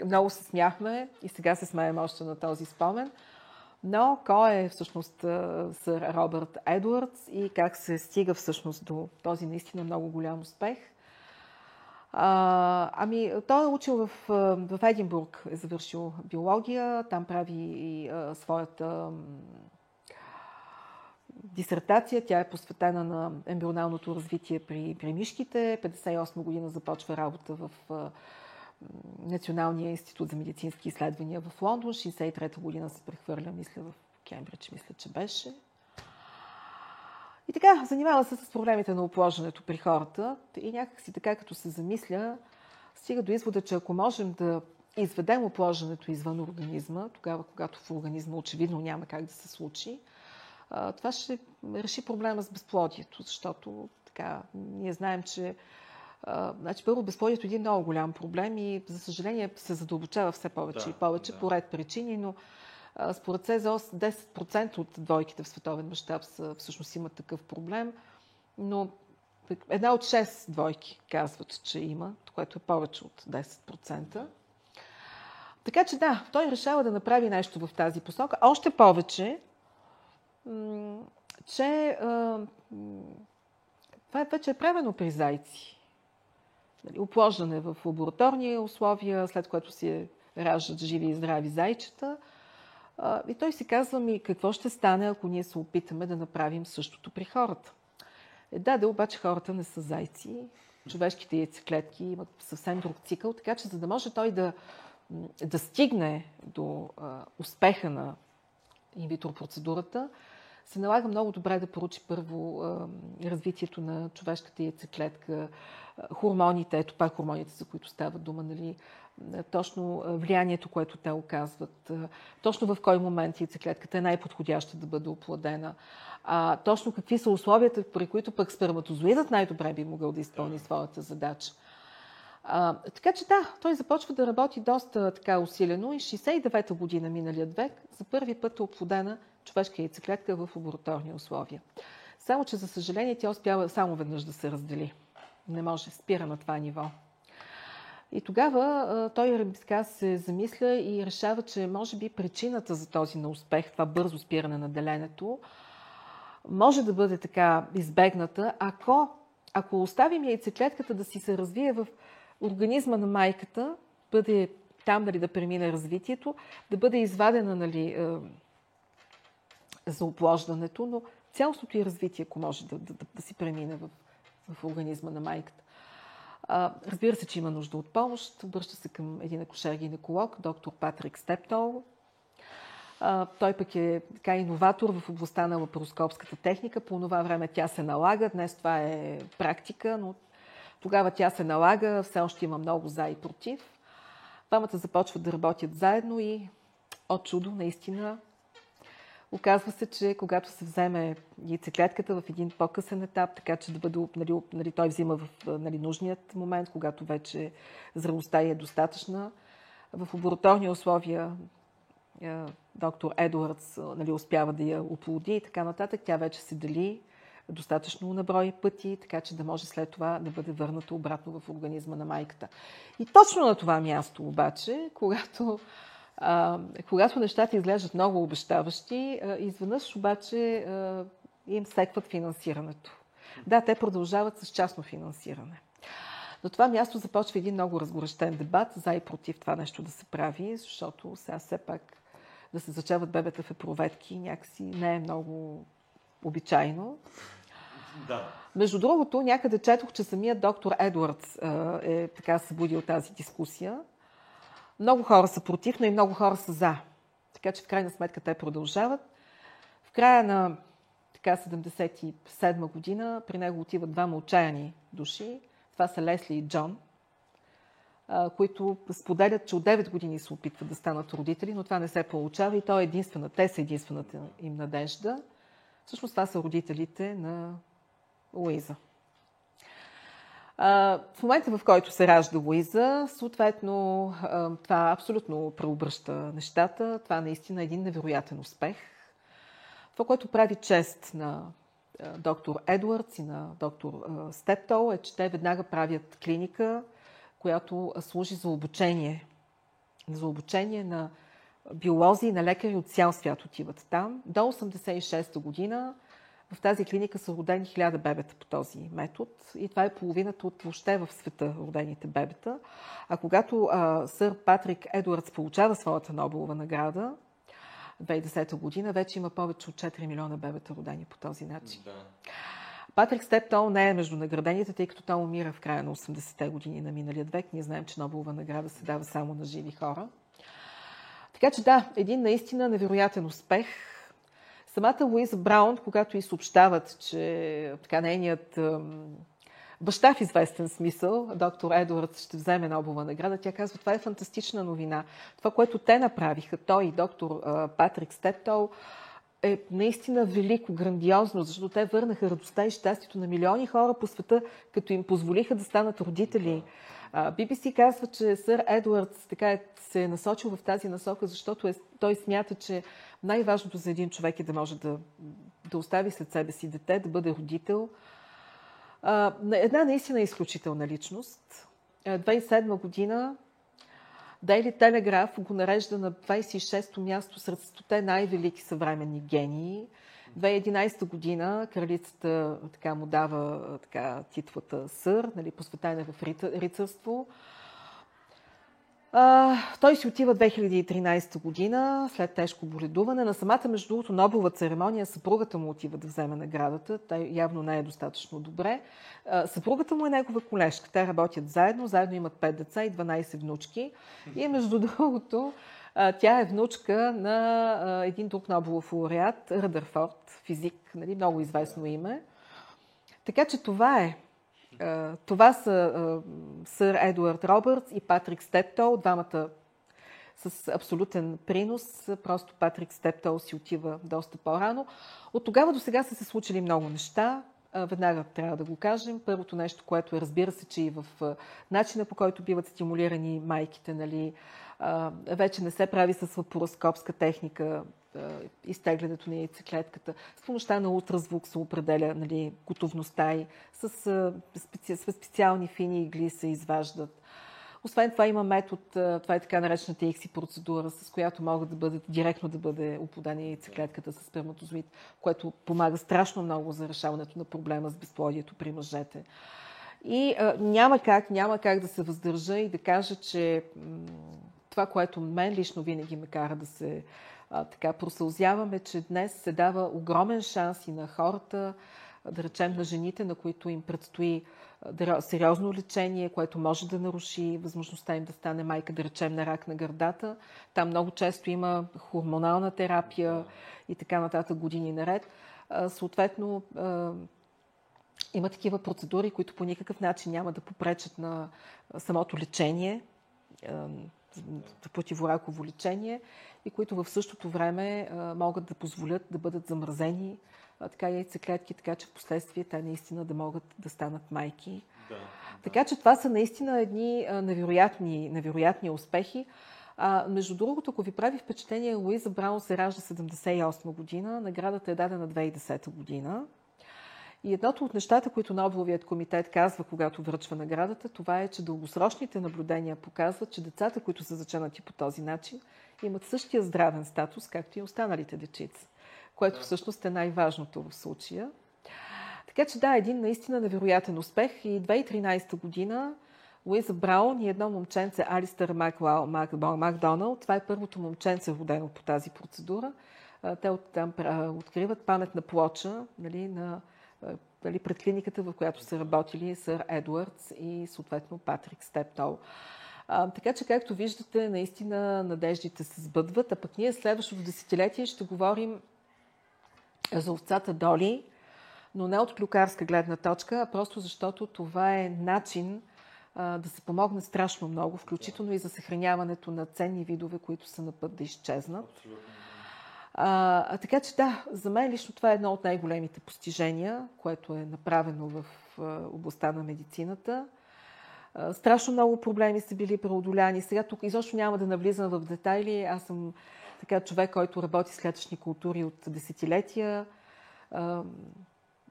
Speaker 2: Много се смяхме и сега се смеем още на този спомен. Но кой е всъщност сър Робърт Едвардс и как се стига всъщност до този наистина много голям успех? А, ами, той е учил в, в Единбург, е завършил биология, там прави и а, своята дисертация. Тя е посветена на ембрионалното развитие при, при мишките. 58 година започва работа в Националния институт за медицински изследвания в Лондон. 63-та година се прехвърля, мисля, в Кембридж, мисля, че беше. И така, занимава се с проблемите на опложенето при хората и някакси така, като се замисля, стига до извода, че ако можем да изведем опложенето извън организма, тогава, когато в организма очевидно няма как да се случи, това ще реши проблема с безплодието, защото така, ние знаем, че значи, първо, безплодието е един много голям проблем и, за съжаление, се задълбочава все повече да, и повече да. по ред причини, но според СЕЗОС 10% от двойките в световен мащаб всъщност имат такъв проблем, но една от 6 двойки казват, че има, което е повече от 10%. Така че да, той решава да направи нещо в тази посока. Още повече, че това вече е правено при зайци. Нали, оплождане в лабораторни условия, след което си раждат живи и здрави зайчета – и той си казва ми, какво ще стане, ако ние се опитаме да направим същото при хората. Е, да, да, обаче хората не са зайци. Човешките яйцеклетки имат съвсем друг цикъл, така че за да може той да, да стигне до а, успеха на инвитро процедурата, се налага много добре да поручи първо развитието на човешката яйцеклетка, хормоните, ето пак хормоните, за които става дума, нали, точно влиянието, което те оказват, точно в кой момент яйцеклетката е най-подходяща да бъде оплодена, а, точно какви са условията, при които пък сперматозоидът най-добре би могъл да изпълни своята задача. А, така че да, той започва да работи доста така усилено. И 69-та година миналият век за първи път е оплодена човешка яйцеклетка в лабораторни условия. Само, че за съжаление тя успява само веднъж да се раздели. Не може, спира на това ниво. И тогава той така се замисля и решава, че може би причината за този неуспех, това бързо спиране на деленето, може да бъде така избегната, ако, ако оставим яйцеклетката да си се развие в организма на майката, бъде там нали, да премине развитието, да бъде извадена нали, за оплождането, но цялостното и развитие, ако може да, да, да си премине в, в организма на майката. А, разбира се, че има нужда от помощ. Обръща се към един акушер-гинеколог, доктор Патрик Стептол. А, той пък е така иноватор в областта на лапароскопската техника. По това време тя се налага. Днес това е практика, но тогава тя се налага. Все още има много за и против. Двамата започват да работят заедно и от чудо, наистина, Оказва се, че когато се вземе яйцеклетката в един по-късен етап, така че да бъде, нали, нали, той взима в нали, нужният момент, когато вече зрелостта е достатъчна, в лабораторни условия доктор Едуардс нали, успява да я оплоди и така нататък, тя вече се дели достатъчно наброй пъти, така че да може след това да бъде върната обратно в организма на майката. И точно на това място обаче, когато, а, когато нещата изглеждат много обещаващи, а, изведнъж обаче а, им секват финансирането. Да, те продължават с частно финансиране. На това място започва един много разгорещен дебат за и против това нещо да се прави, защото сега все пак да се зачават бебета в епроветки някакси не е много обичайно.
Speaker 1: Да.
Speaker 2: Между другото, някъде четох, че самият доктор Едвардс е така събудил тази дискусия. Много хора са против, но и много хора са за. Така че в крайна сметка те продължават. В края на така 77 година при него отиват двама отчаяни души. Това са Лесли и Джон, които споделят, че от 9 години се опитват да станат родители, но това не се получава и то е единствена, те са единствената им надежда. Всъщност това са родителите на Луиза. В момента, в който се ражда Луиза, съответно това абсолютно преобръща нещата. Това наистина е един невероятен успех. Това, което прави чест на доктор Едвардс и на доктор Стептол е, че те веднага правят клиника, която служи за обучение. За обучение на биолози и на лекари от цял свят отиват там. До 86-та година в тази клиника са родени хиляда бебета по този метод и това е половината от въобще в света родените бебета. А когато а, сър Патрик Едуардс получава своята Нобелова награда, 2010 година, вече има повече от 4 милиона бебета родени по този начин.
Speaker 1: Да.
Speaker 2: Патрик Стептол не е между наградените, тъй като той умира в края на 80-те години на миналият век. Ние знаем, че Нобелова награда се дава само на живи хора. Така че да, един наистина невероятен успех. Самата Луиза Браун, когато и съобщават, че така нейният баща в известен смисъл, доктор Едуардс, ще вземе Нобелова награда, тя казва, това е фантастична новина. Това, което те направиха, той и доктор Патрик Стептол, е наистина велико, грандиозно, защото те върнаха радостта и щастието на милиони хора по света, като им позволиха да станат родители. BBC казва, че сър Едуардс така е, се е насочил в тази насока, защото е, той смята, че най-важното за един човек е да може да, да остави след себе си дете, да бъде родител. Една наистина изключителна личност. 2007 година Дейли Телеграф го нарежда на 26-то място сред 100 най-велики съвременни гении. 2011 година кралицата така, му дава така, титлата сър, нали, посветена в рицарство. А, той си отива 2013 година, след тежко боледуване. На самата, между другото, Нобелова церемония, съпругата му отива да вземе наградата. Той явно не е достатъчно добре. А, съпругата му е негова колежка. Те работят заедно, заедно имат 5 деца и 12 внучки. И между другото, тя е внучка на един друг Нобелов лауреат, Ръдърфорд, физик, нали, много известно име. Така че това е това са сър Едуард Робъртс и Патрик Стептол, двамата с абсолютен принос. Просто Патрик Стептол си отива доста по-рано. От тогава до сега са се случили много неща. Веднага трябва да го кажем. Първото нещо, което е, разбира се, че и в начина по който биват стимулирани майките, нали, вече не се прави с лапароскопска техника изтеглянето на яйцеклетката. С помощта на ултразвук се определя нали, готовността и с, специ... с специални фини игли се изваждат. Освен това има метод, това е така наречената икси процедура, с която могат да бъдат директно да бъде оподана яйцеклетката с сперматозоид, което помага страшно много за решаването на проблема с безплодието при мъжете. И а, няма как, няма как да се въздържа и да кажа, че м- това, което мен лично винаги ме кара да се а, така просълзяваме, че днес се дава огромен шанс и на хората, да речем на жените, на които им предстои сериозно лечение, което може да наруши възможността им да стане майка, да речем на рак на гърдата. Там много често има хормонална терапия и така нататък години наред. Съответно, има такива процедури, които по никакъв начин няма да попречат на самото лечение противораково лечение и които в същото време могат да позволят да бъдат замразени така яйцеклетки, така че в последствие те наистина да могат да станат майки. Да, да. Така че това са наистина едни невероятни, невероятни успехи. А, между другото, ако ви прави впечатление, Луиза Браун се ражда 78 година, наградата е дадена 2010 година. И едното от нещата, които Нобеловият комитет казва, когато връчва наградата, това е, че дългосрочните наблюдения показват, че децата, които са заченати по този начин, имат същия здравен статус, както и останалите дечица, което всъщност е най-важното в случая. Така че да, един наистина невероятен успех. И 2013 година Луиза Браун и едно момченце, Алистър Маквал, Мак, Макдоналд. Това е първото момченце, родено по тази процедура. Те оттам откриват паметна плоча нали, на, нали, пред клиниката, в която са работили сър Едвардс и съответно Патрик Стептол. А, така че, както виждате, наистина надеждите се сбъдват, а пък ние следващото десетилетие ще говорим за овцата Доли, но не от клюкарска гледна точка, а просто защото това е начин да се помогне страшно много, включително и за съхраняването на ценни видове, които са на път да изчезнат. А, а, така че да, за мен лично това е едно от най-големите постижения, което е направено в областта на медицината. Страшно много проблеми са били преодоляни. Сега тук изобщо няма да навлизам в детайли. Аз съм така човек, който работи с клетъчни култури от десетилетия.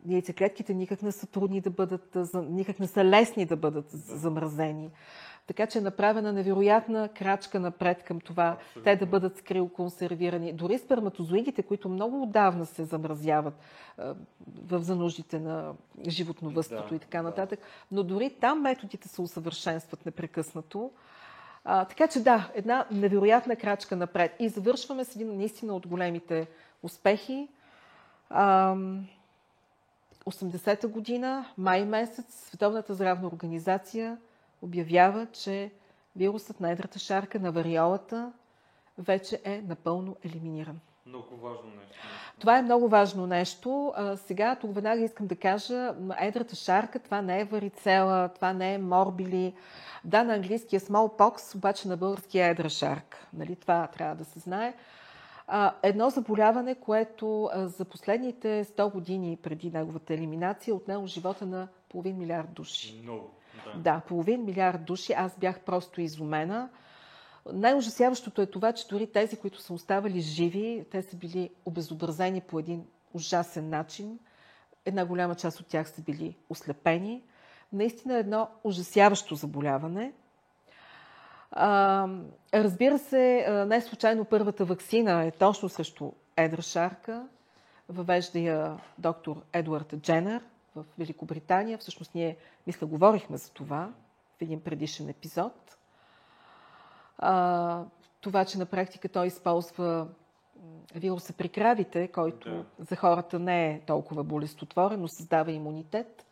Speaker 2: Яйцеклетките никак не са трудни да бъдат, никак не са лесни да бъдат замразени. Така че е направена невероятна крачка напред към това Абсолютно. те да бъдат скрил-консервирани. Дори сперматозоидите, които много отдавна се замразяват в зануждите на животновъдството да, и така нататък, да. но дори там методите се усъвършенстват непрекъснато. А, така че да, една невероятна крачка напред. И завършваме с един наистина от големите успехи. А, 80-та година, май месец, Световната здравна организация обявява, че вирусът на едрата шарка на вариолата вече е напълно елиминиран.
Speaker 1: Много важно нещо.
Speaker 2: Това е много важно нещо. А, сега тук веднага искам да кажа, едрата шарка, това не е варицела, това не е морбили. Да, на английски е smallpox, обаче на български е едра шарка. Нали? Това трябва да се знае. А, едно заболяване, което а, за последните 100 години преди неговата елиминация отнело живота на половин милиард души.
Speaker 1: Много.
Speaker 2: Да. да, половин милиард души. Аз бях просто изумена. Най-ужасяващото е това, че дори тези, които са оставали живи, те са били обезобразени по един ужасен начин. Една голяма част от тях са били ослепени. Наистина едно ужасяващо заболяване – а, разбира се, не случайно първата вакцина е точно срещу едра шарка. Въвежда я доктор Едуард Дженър в Великобритания. Всъщност ние, мисля, говорихме за това в един предишен епизод. А, това, че на практика той използва вируса при кравите, който да. за хората не е толкова болестотворен, но създава имунитет.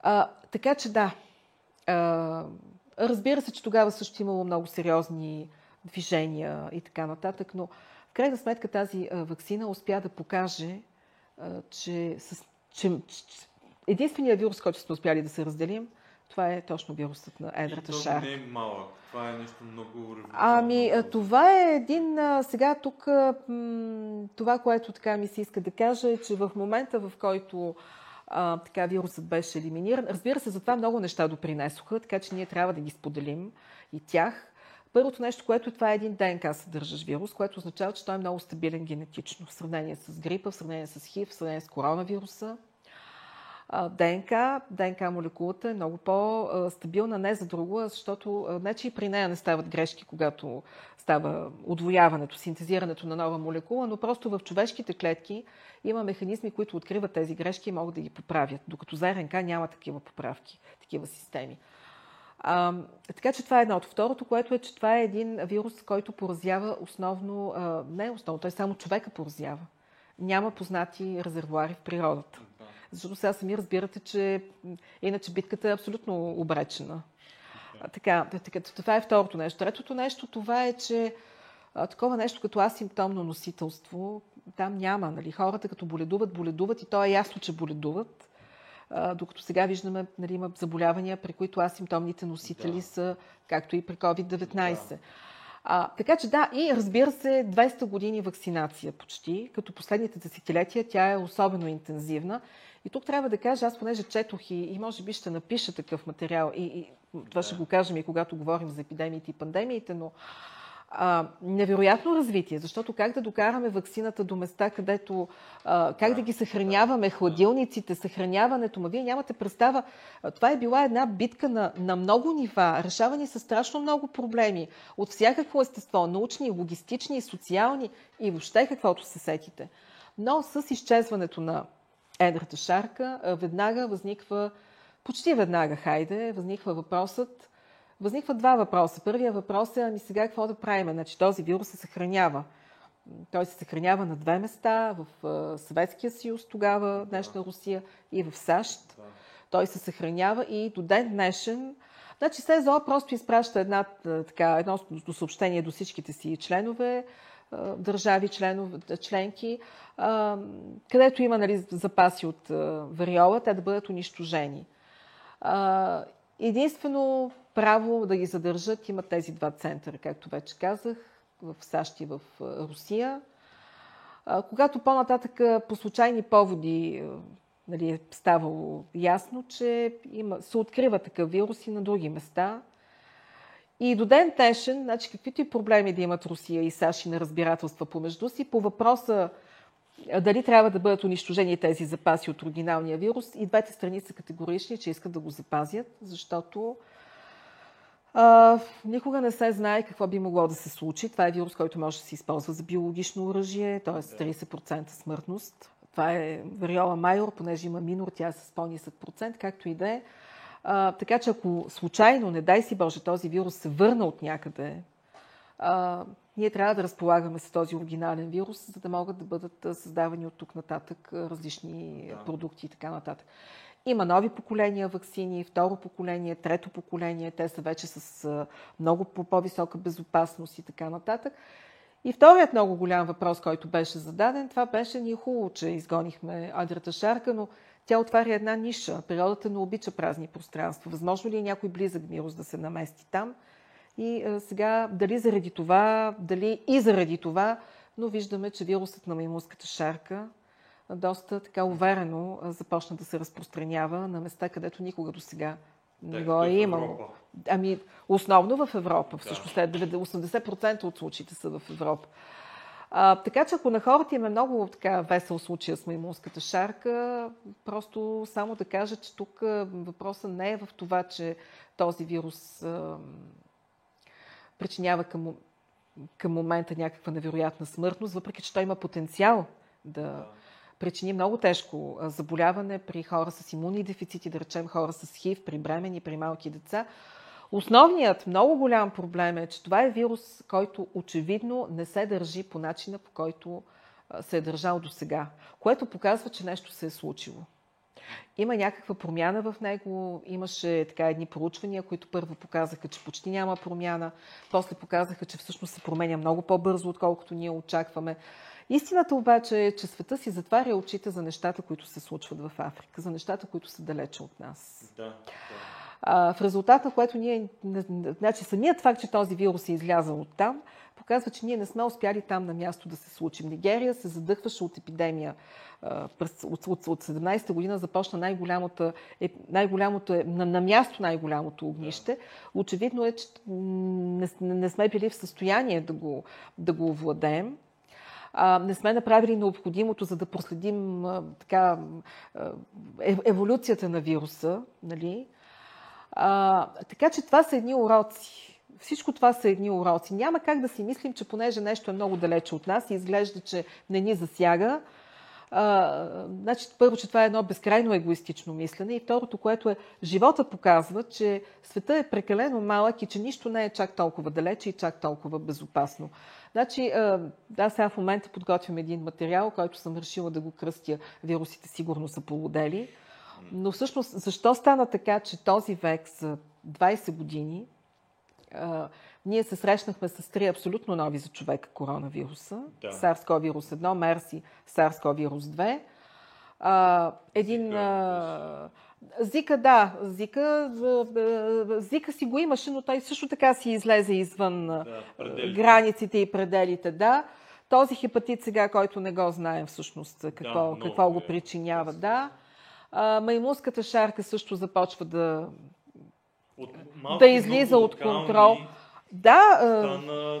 Speaker 2: А, така че да, а, Разбира се, че тогава също имало много сериозни движения и така нататък, но в крайна сметка тази вакцина успя да покаже, че, с, че, единственият вирус, който сме успяли да се разделим, това е точно вирусът на едрата шарка.
Speaker 1: не е малък. Това е нещо много
Speaker 2: Ами, това е един... Сега тук това, което така ми се иска да кажа е, че в момента, в който а, така вирусът беше елиминиран. Разбира се, за това много неща допринесоха, така че ние трябва да ги споделим и тях. Първото нещо, което това е един ДНК съдържащ вирус, което означава, че той е много стабилен генетично в сравнение с грипа, в сравнение с ХИВ, в сравнение с коронавируса. ДНК, ДНК молекулата е много по-стабилна не за друго, защото не, че и при нея не стават грешки, когато става отвояването, синтезирането на нова молекула, но просто в човешките клетки има механизми, които откриват тези грешки и могат да ги поправят, докато за РНК няма такива поправки, такива системи. А, така че това е едното. Второто, което е, че това е един вирус, който поразява основно, а, не основно, той само човека поразява. Няма познати резервуари в природата. Защото сега сами разбирате, че иначе битката е абсолютно обречена. Така, така, това е второто нещо. Третото нещо, това е, че а, такова нещо като асимптомно носителство, там няма. Нали? Хората като боледуват, боледуват и то е ясно, че боледуват. А, докато сега виждаме, нали, има заболявания, при които асимптомните носители да. са, както и при COVID-19. Да. А, така че да, и разбира се, 200 години вакцинация почти, като последните десетилетия тя е особено интензивна. И тук трябва да кажа, аз понеже четох и, и може би ще напиша такъв материал, и, и това ще го кажем и когато говорим за епидемиите и пандемиите, но а, невероятно развитие, защото как да докараме вакцината до места, където, а, как да ги съхраняваме, хладилниците, съхраняването, ма вие нямате представа, това е била една битка на, на много нива, решавани са страшно много проблеми от всякакво естество, научни, логистични, социални и въобще каквото се сетите. Но с изчезването на едрата шарка веднага възниква, почти веднага, хайде, възниква въпросът, Възникват два въпроса. Първия въпрос е, ами сега какво да правим? Значи този вирус се съхранява. Той се съхранява на две места, в Съветския съюз тогава, днешна Русия и в САЩ. Той се съхранява и до ден днешен Значи СЕЗО просто изпраща една, така, едно съобщение до всичките си членове, държави, членове, членки, където има нали, запаси от вариола, те да бъдат унищожени. Единствено право да ги задържат имат тези два центъра, както вече казах, в САЩ и в Русия. Когато по-нататък по случайни поводи нали, е ставало ясно, че има, се открива такъв вирус и на други места. И до ден днешен, значи, каквито и проблеми да имат Русия и САЩ и на разбирателства помежду си, по въпроса дали трябва да бъдат унищожени тези запаси от оригиналния вирус, и двете страни са категорични, че искат да го запазят, защото а, никога не се знае какво би могло да се случи. Това е вирус, който може да се използва за биологично оръжие, т.е. 30% смъртност. Това е вариола майор, понеже има минор, тя е с по-нисък процент, както и да е. така че ако случайно, не дай си Боже, този вирус се върна от някъде, а, ние трябва да разполагаме с този оригинален вирус, за да могат да бъдат създавани от тук нататък различни да. продукти и така нататък. Има нови поколения вакцини, второ поколение, трето поколение. Те са вече с много по-висока безопасност и така нататък. И вторият много голям въпрос, който беше зададен, това беше ние хубаво, че изгонихме адрата шарка, но тя отваря една ниша. Природата не обича празни пространства. Възможно ли е някой близък вирус да се намести там? И сега, дали заради това, дали и заради това, но виждаме, че вирусът на маймунската шарка доста така уверено започна да се разпространява на места, където никога до сега не го е имало. Ами, основно в Европа. Всъщност, да. 80% от случаите са в Европа. А, така че ако на хората им е много така весел случай с маймунската шарка, просто само да кажа, че тук въпросът не е в това, че този вирус а, причинява към, към момента някаква невероятна смъртност, въпреки че той има потенциал да причини много тежко заболяване при хора с имунни дефицити, да речем хора с хив, при бремени, при малки деца. Основният много голям проблем е, че това е вирус, който очевидно не се държи по начина, по който се е държал до сега, което показва, че нещо се е случило. Има някаква промяна в него. Имаше така едни проучвания, които първо показаха, че почти няма промяна, после показаха, че всъщност се променя много по-бързо, отколкото ние очакваме. Истината обаче е, че света си затваря очите за нещата, които се случват в Африка, за нещата, които са далече от нас.
Speaker 1: Да, да.
Speaker 2: А, в резултат на което ние, значи самият факт, че този вирус е излязъл от там, показва, че ние не сме успяли там на място да се случим. Нигерия се задъхваше от епидемия. През, от, от, от 17-та година започна най-голямото, е, най-голямото е, на, на място най-голямото огнище. Очевидно е, че не, не сме били в състояние да го, да го овладеем не сме направили необходимото, за да проследим така, е, еволюцията на вируса. Нали? А, така че това са едни уроци. Всичко това са едни уроци. Няма как да си мислим, че понеже нещо е много далече от нас и изглежда, че не ни засяга, а, значи, първо, че това е едно безкрайно егоистично мислене и второто, което е, живота показва, че света е прекалено малък и че нищо не е чак толкова далече и чак толкова безопасно. Значи, да, сега в момента подготвям един материал, който съм решила да го кръстя. Вирусите сигурно са полудели. Но всъщност, защо стана така, че този век за 20 години ние се срещнахме с три абсолютно нови за човека коронавируса. Да. SARS-CoV-1, MERS и SARS-CoV-2. А, един... А, Зика, да. Зика, Зика си го имаше, но той също така си излезе извън да, границите и пределите, да. Този хепатит сега, който не го знаем всъщност какво, да, какво го е. причинява, да. А, маймунската шарка също започва да, от, да излиза от контрол. Да,
Speaker 1: стана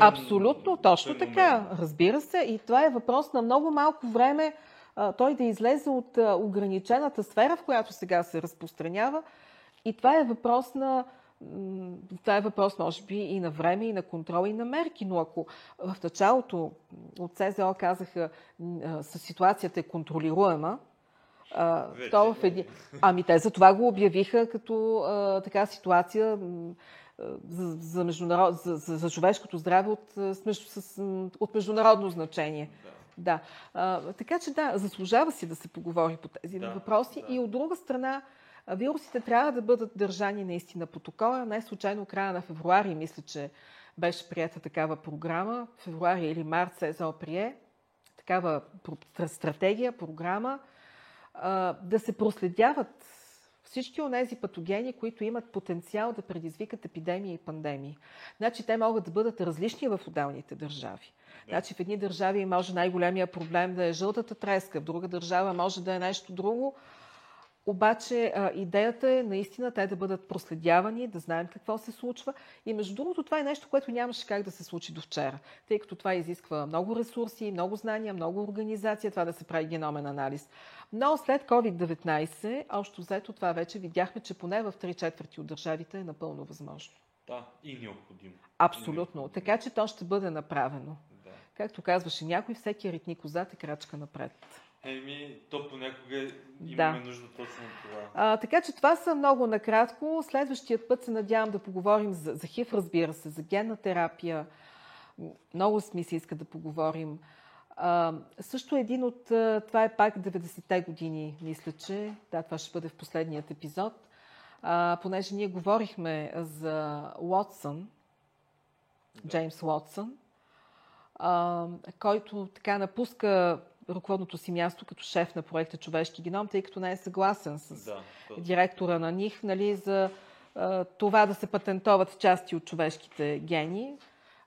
Speaker 2: абсолютно, точно феномен. така. Разбира се. И това е въпрос на много малко време той да излезе от ограничената сфера, в която сега се разпространява. И това е въпрос на това е въпрос, може би, и на време, и на контрол, и на мерки. Но ако в началото от СЗО казаха, ситуацията е контролируема, то в един... Ами те за това го обявиха като а, така ситуация за, за, международ... за, за, за човешкото здраве от, с, от международно значение. Да. Да. А, така че да, заслужава си да се поговори по тези да, въпроси. Да. И от друга страна, вирусите трябва да бъдат държани наистина протокола. Не случайно края на февруари, мисля, че беше прията такава програма. Февруари или март СЕЗО прие такава стратегия, програма, да се проследяват всички от тези патогени, които имат потенциал да предизвикат епидемии и пандемии. Значи те могат да бъдат различни в отделните държави. Значи в едни държави може най-големия проблем да е жълтата треска, в друга държава може да е нещо друго. Обаче а, идеята е наистина те да бъдат проследявани, да знаем какво се случва. И между другото, това е нещо, което нямаше как да се случи до вчера, тъй като това изисква много ресурси, много знания, много организация, това да се прави геномен анализ. Но след COVID-19, общо взето това вече видяхме, че поне в 3 четвърти от държавите е напълно възможно.
Speaker 1: Да, и необходимо.
Speaker 2: Абсолютно. И необходимо. Така че то ще бъде направено. Както казваше някой, всеки ритник е крачка напред.
Speaker 1: Еми, то понякога имаме да. нужда точно от това.
Speaker 2: А, така че това са много накратко. Следващият път се надявам да поговорим за, за ХИВ, разбира се, за генна терапия. Много ми се иска да поговорим. А, също един от... Това е пак 90-те години, мисля, че. Да, това ще бъде в последният епизод. А, понеже ние говорихме за Уотсън, да. Джеймс Уотсън, а, който така напуска ръководното си място като шеф на проекта Човешки геном, тъй като не е съгласен с да, директора на НИХ нали, за а, това да се патентоват части от човешките гени.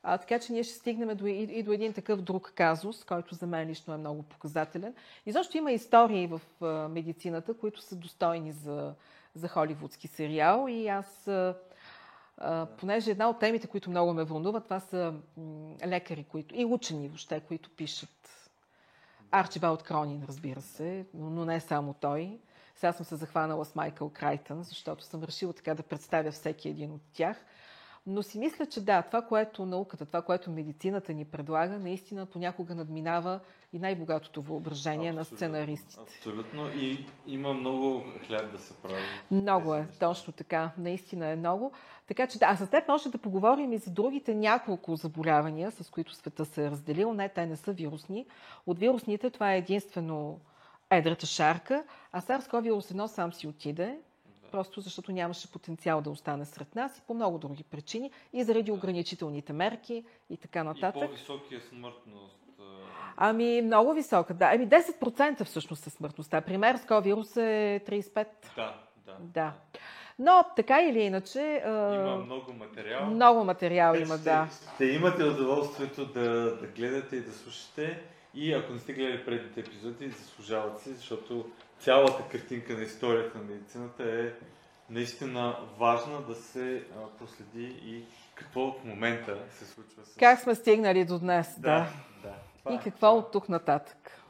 Speaker 2: А, така че ние ще стигнем до, и, и до един такъв друг казус, който за мен лично е много показателен. И защо има истории в а, медицината, които са достойни за, за холивудски сериал. И аз а, понеже една от темите, които много ме вълнуват, това са лекари които, и учени въобще, които пишат. Арчибалд Кронин, разбира се, но не само той. Сега съм се захванала с Майкъл Крайтън, защото съм решила така да представя всеки един от тях. Но си мисля, че да, това, което науката, това, което медицината ни предлага, наистина понякога надминава и най-богатото въображение абсолютно, на сценаристите.
Speaker 1: Абсолютно. И има много хляб да се прави.
Speaker 2: Много е, точно така. Наистина е много. Така че да, а с теб може да поговорим и за другите няколко заболявания, с които света се е разделил. Не, те не са вирусни. От вирусните това е единствено едрата шарка, а SARS-CoV-1 сам си отиде, просто защото нямаше потенциал да остане сред нас и по много други причини и заради ограничителните мерки и така нататък. И
Speaker 1: по-високия смъртност.
Speaker 2: Ами, много висока, да. Ами 10% всъщност е смъртността. Пример с вирус е 35.
Speaker 1: Да, да.
Speaker 2: да. Но така или иначе.
Speaker 1: Има много материал.
Speaker 2: Много материал има,
Speaker 1: ще,
Speaker 2: да.
Speaker 1: Ще имате удоволствието да, да гледате и да слушате. И ако не сте гледали предните епизоди, заслужават си, защото цялата картинка на историята на медицината е наистина важна да се проследи и какво в момента се случва с...
Speaker 2: Как сме стигнали до днес, да.
Speaker 1: да.
Speaker 2: да. И какво от тук нататък.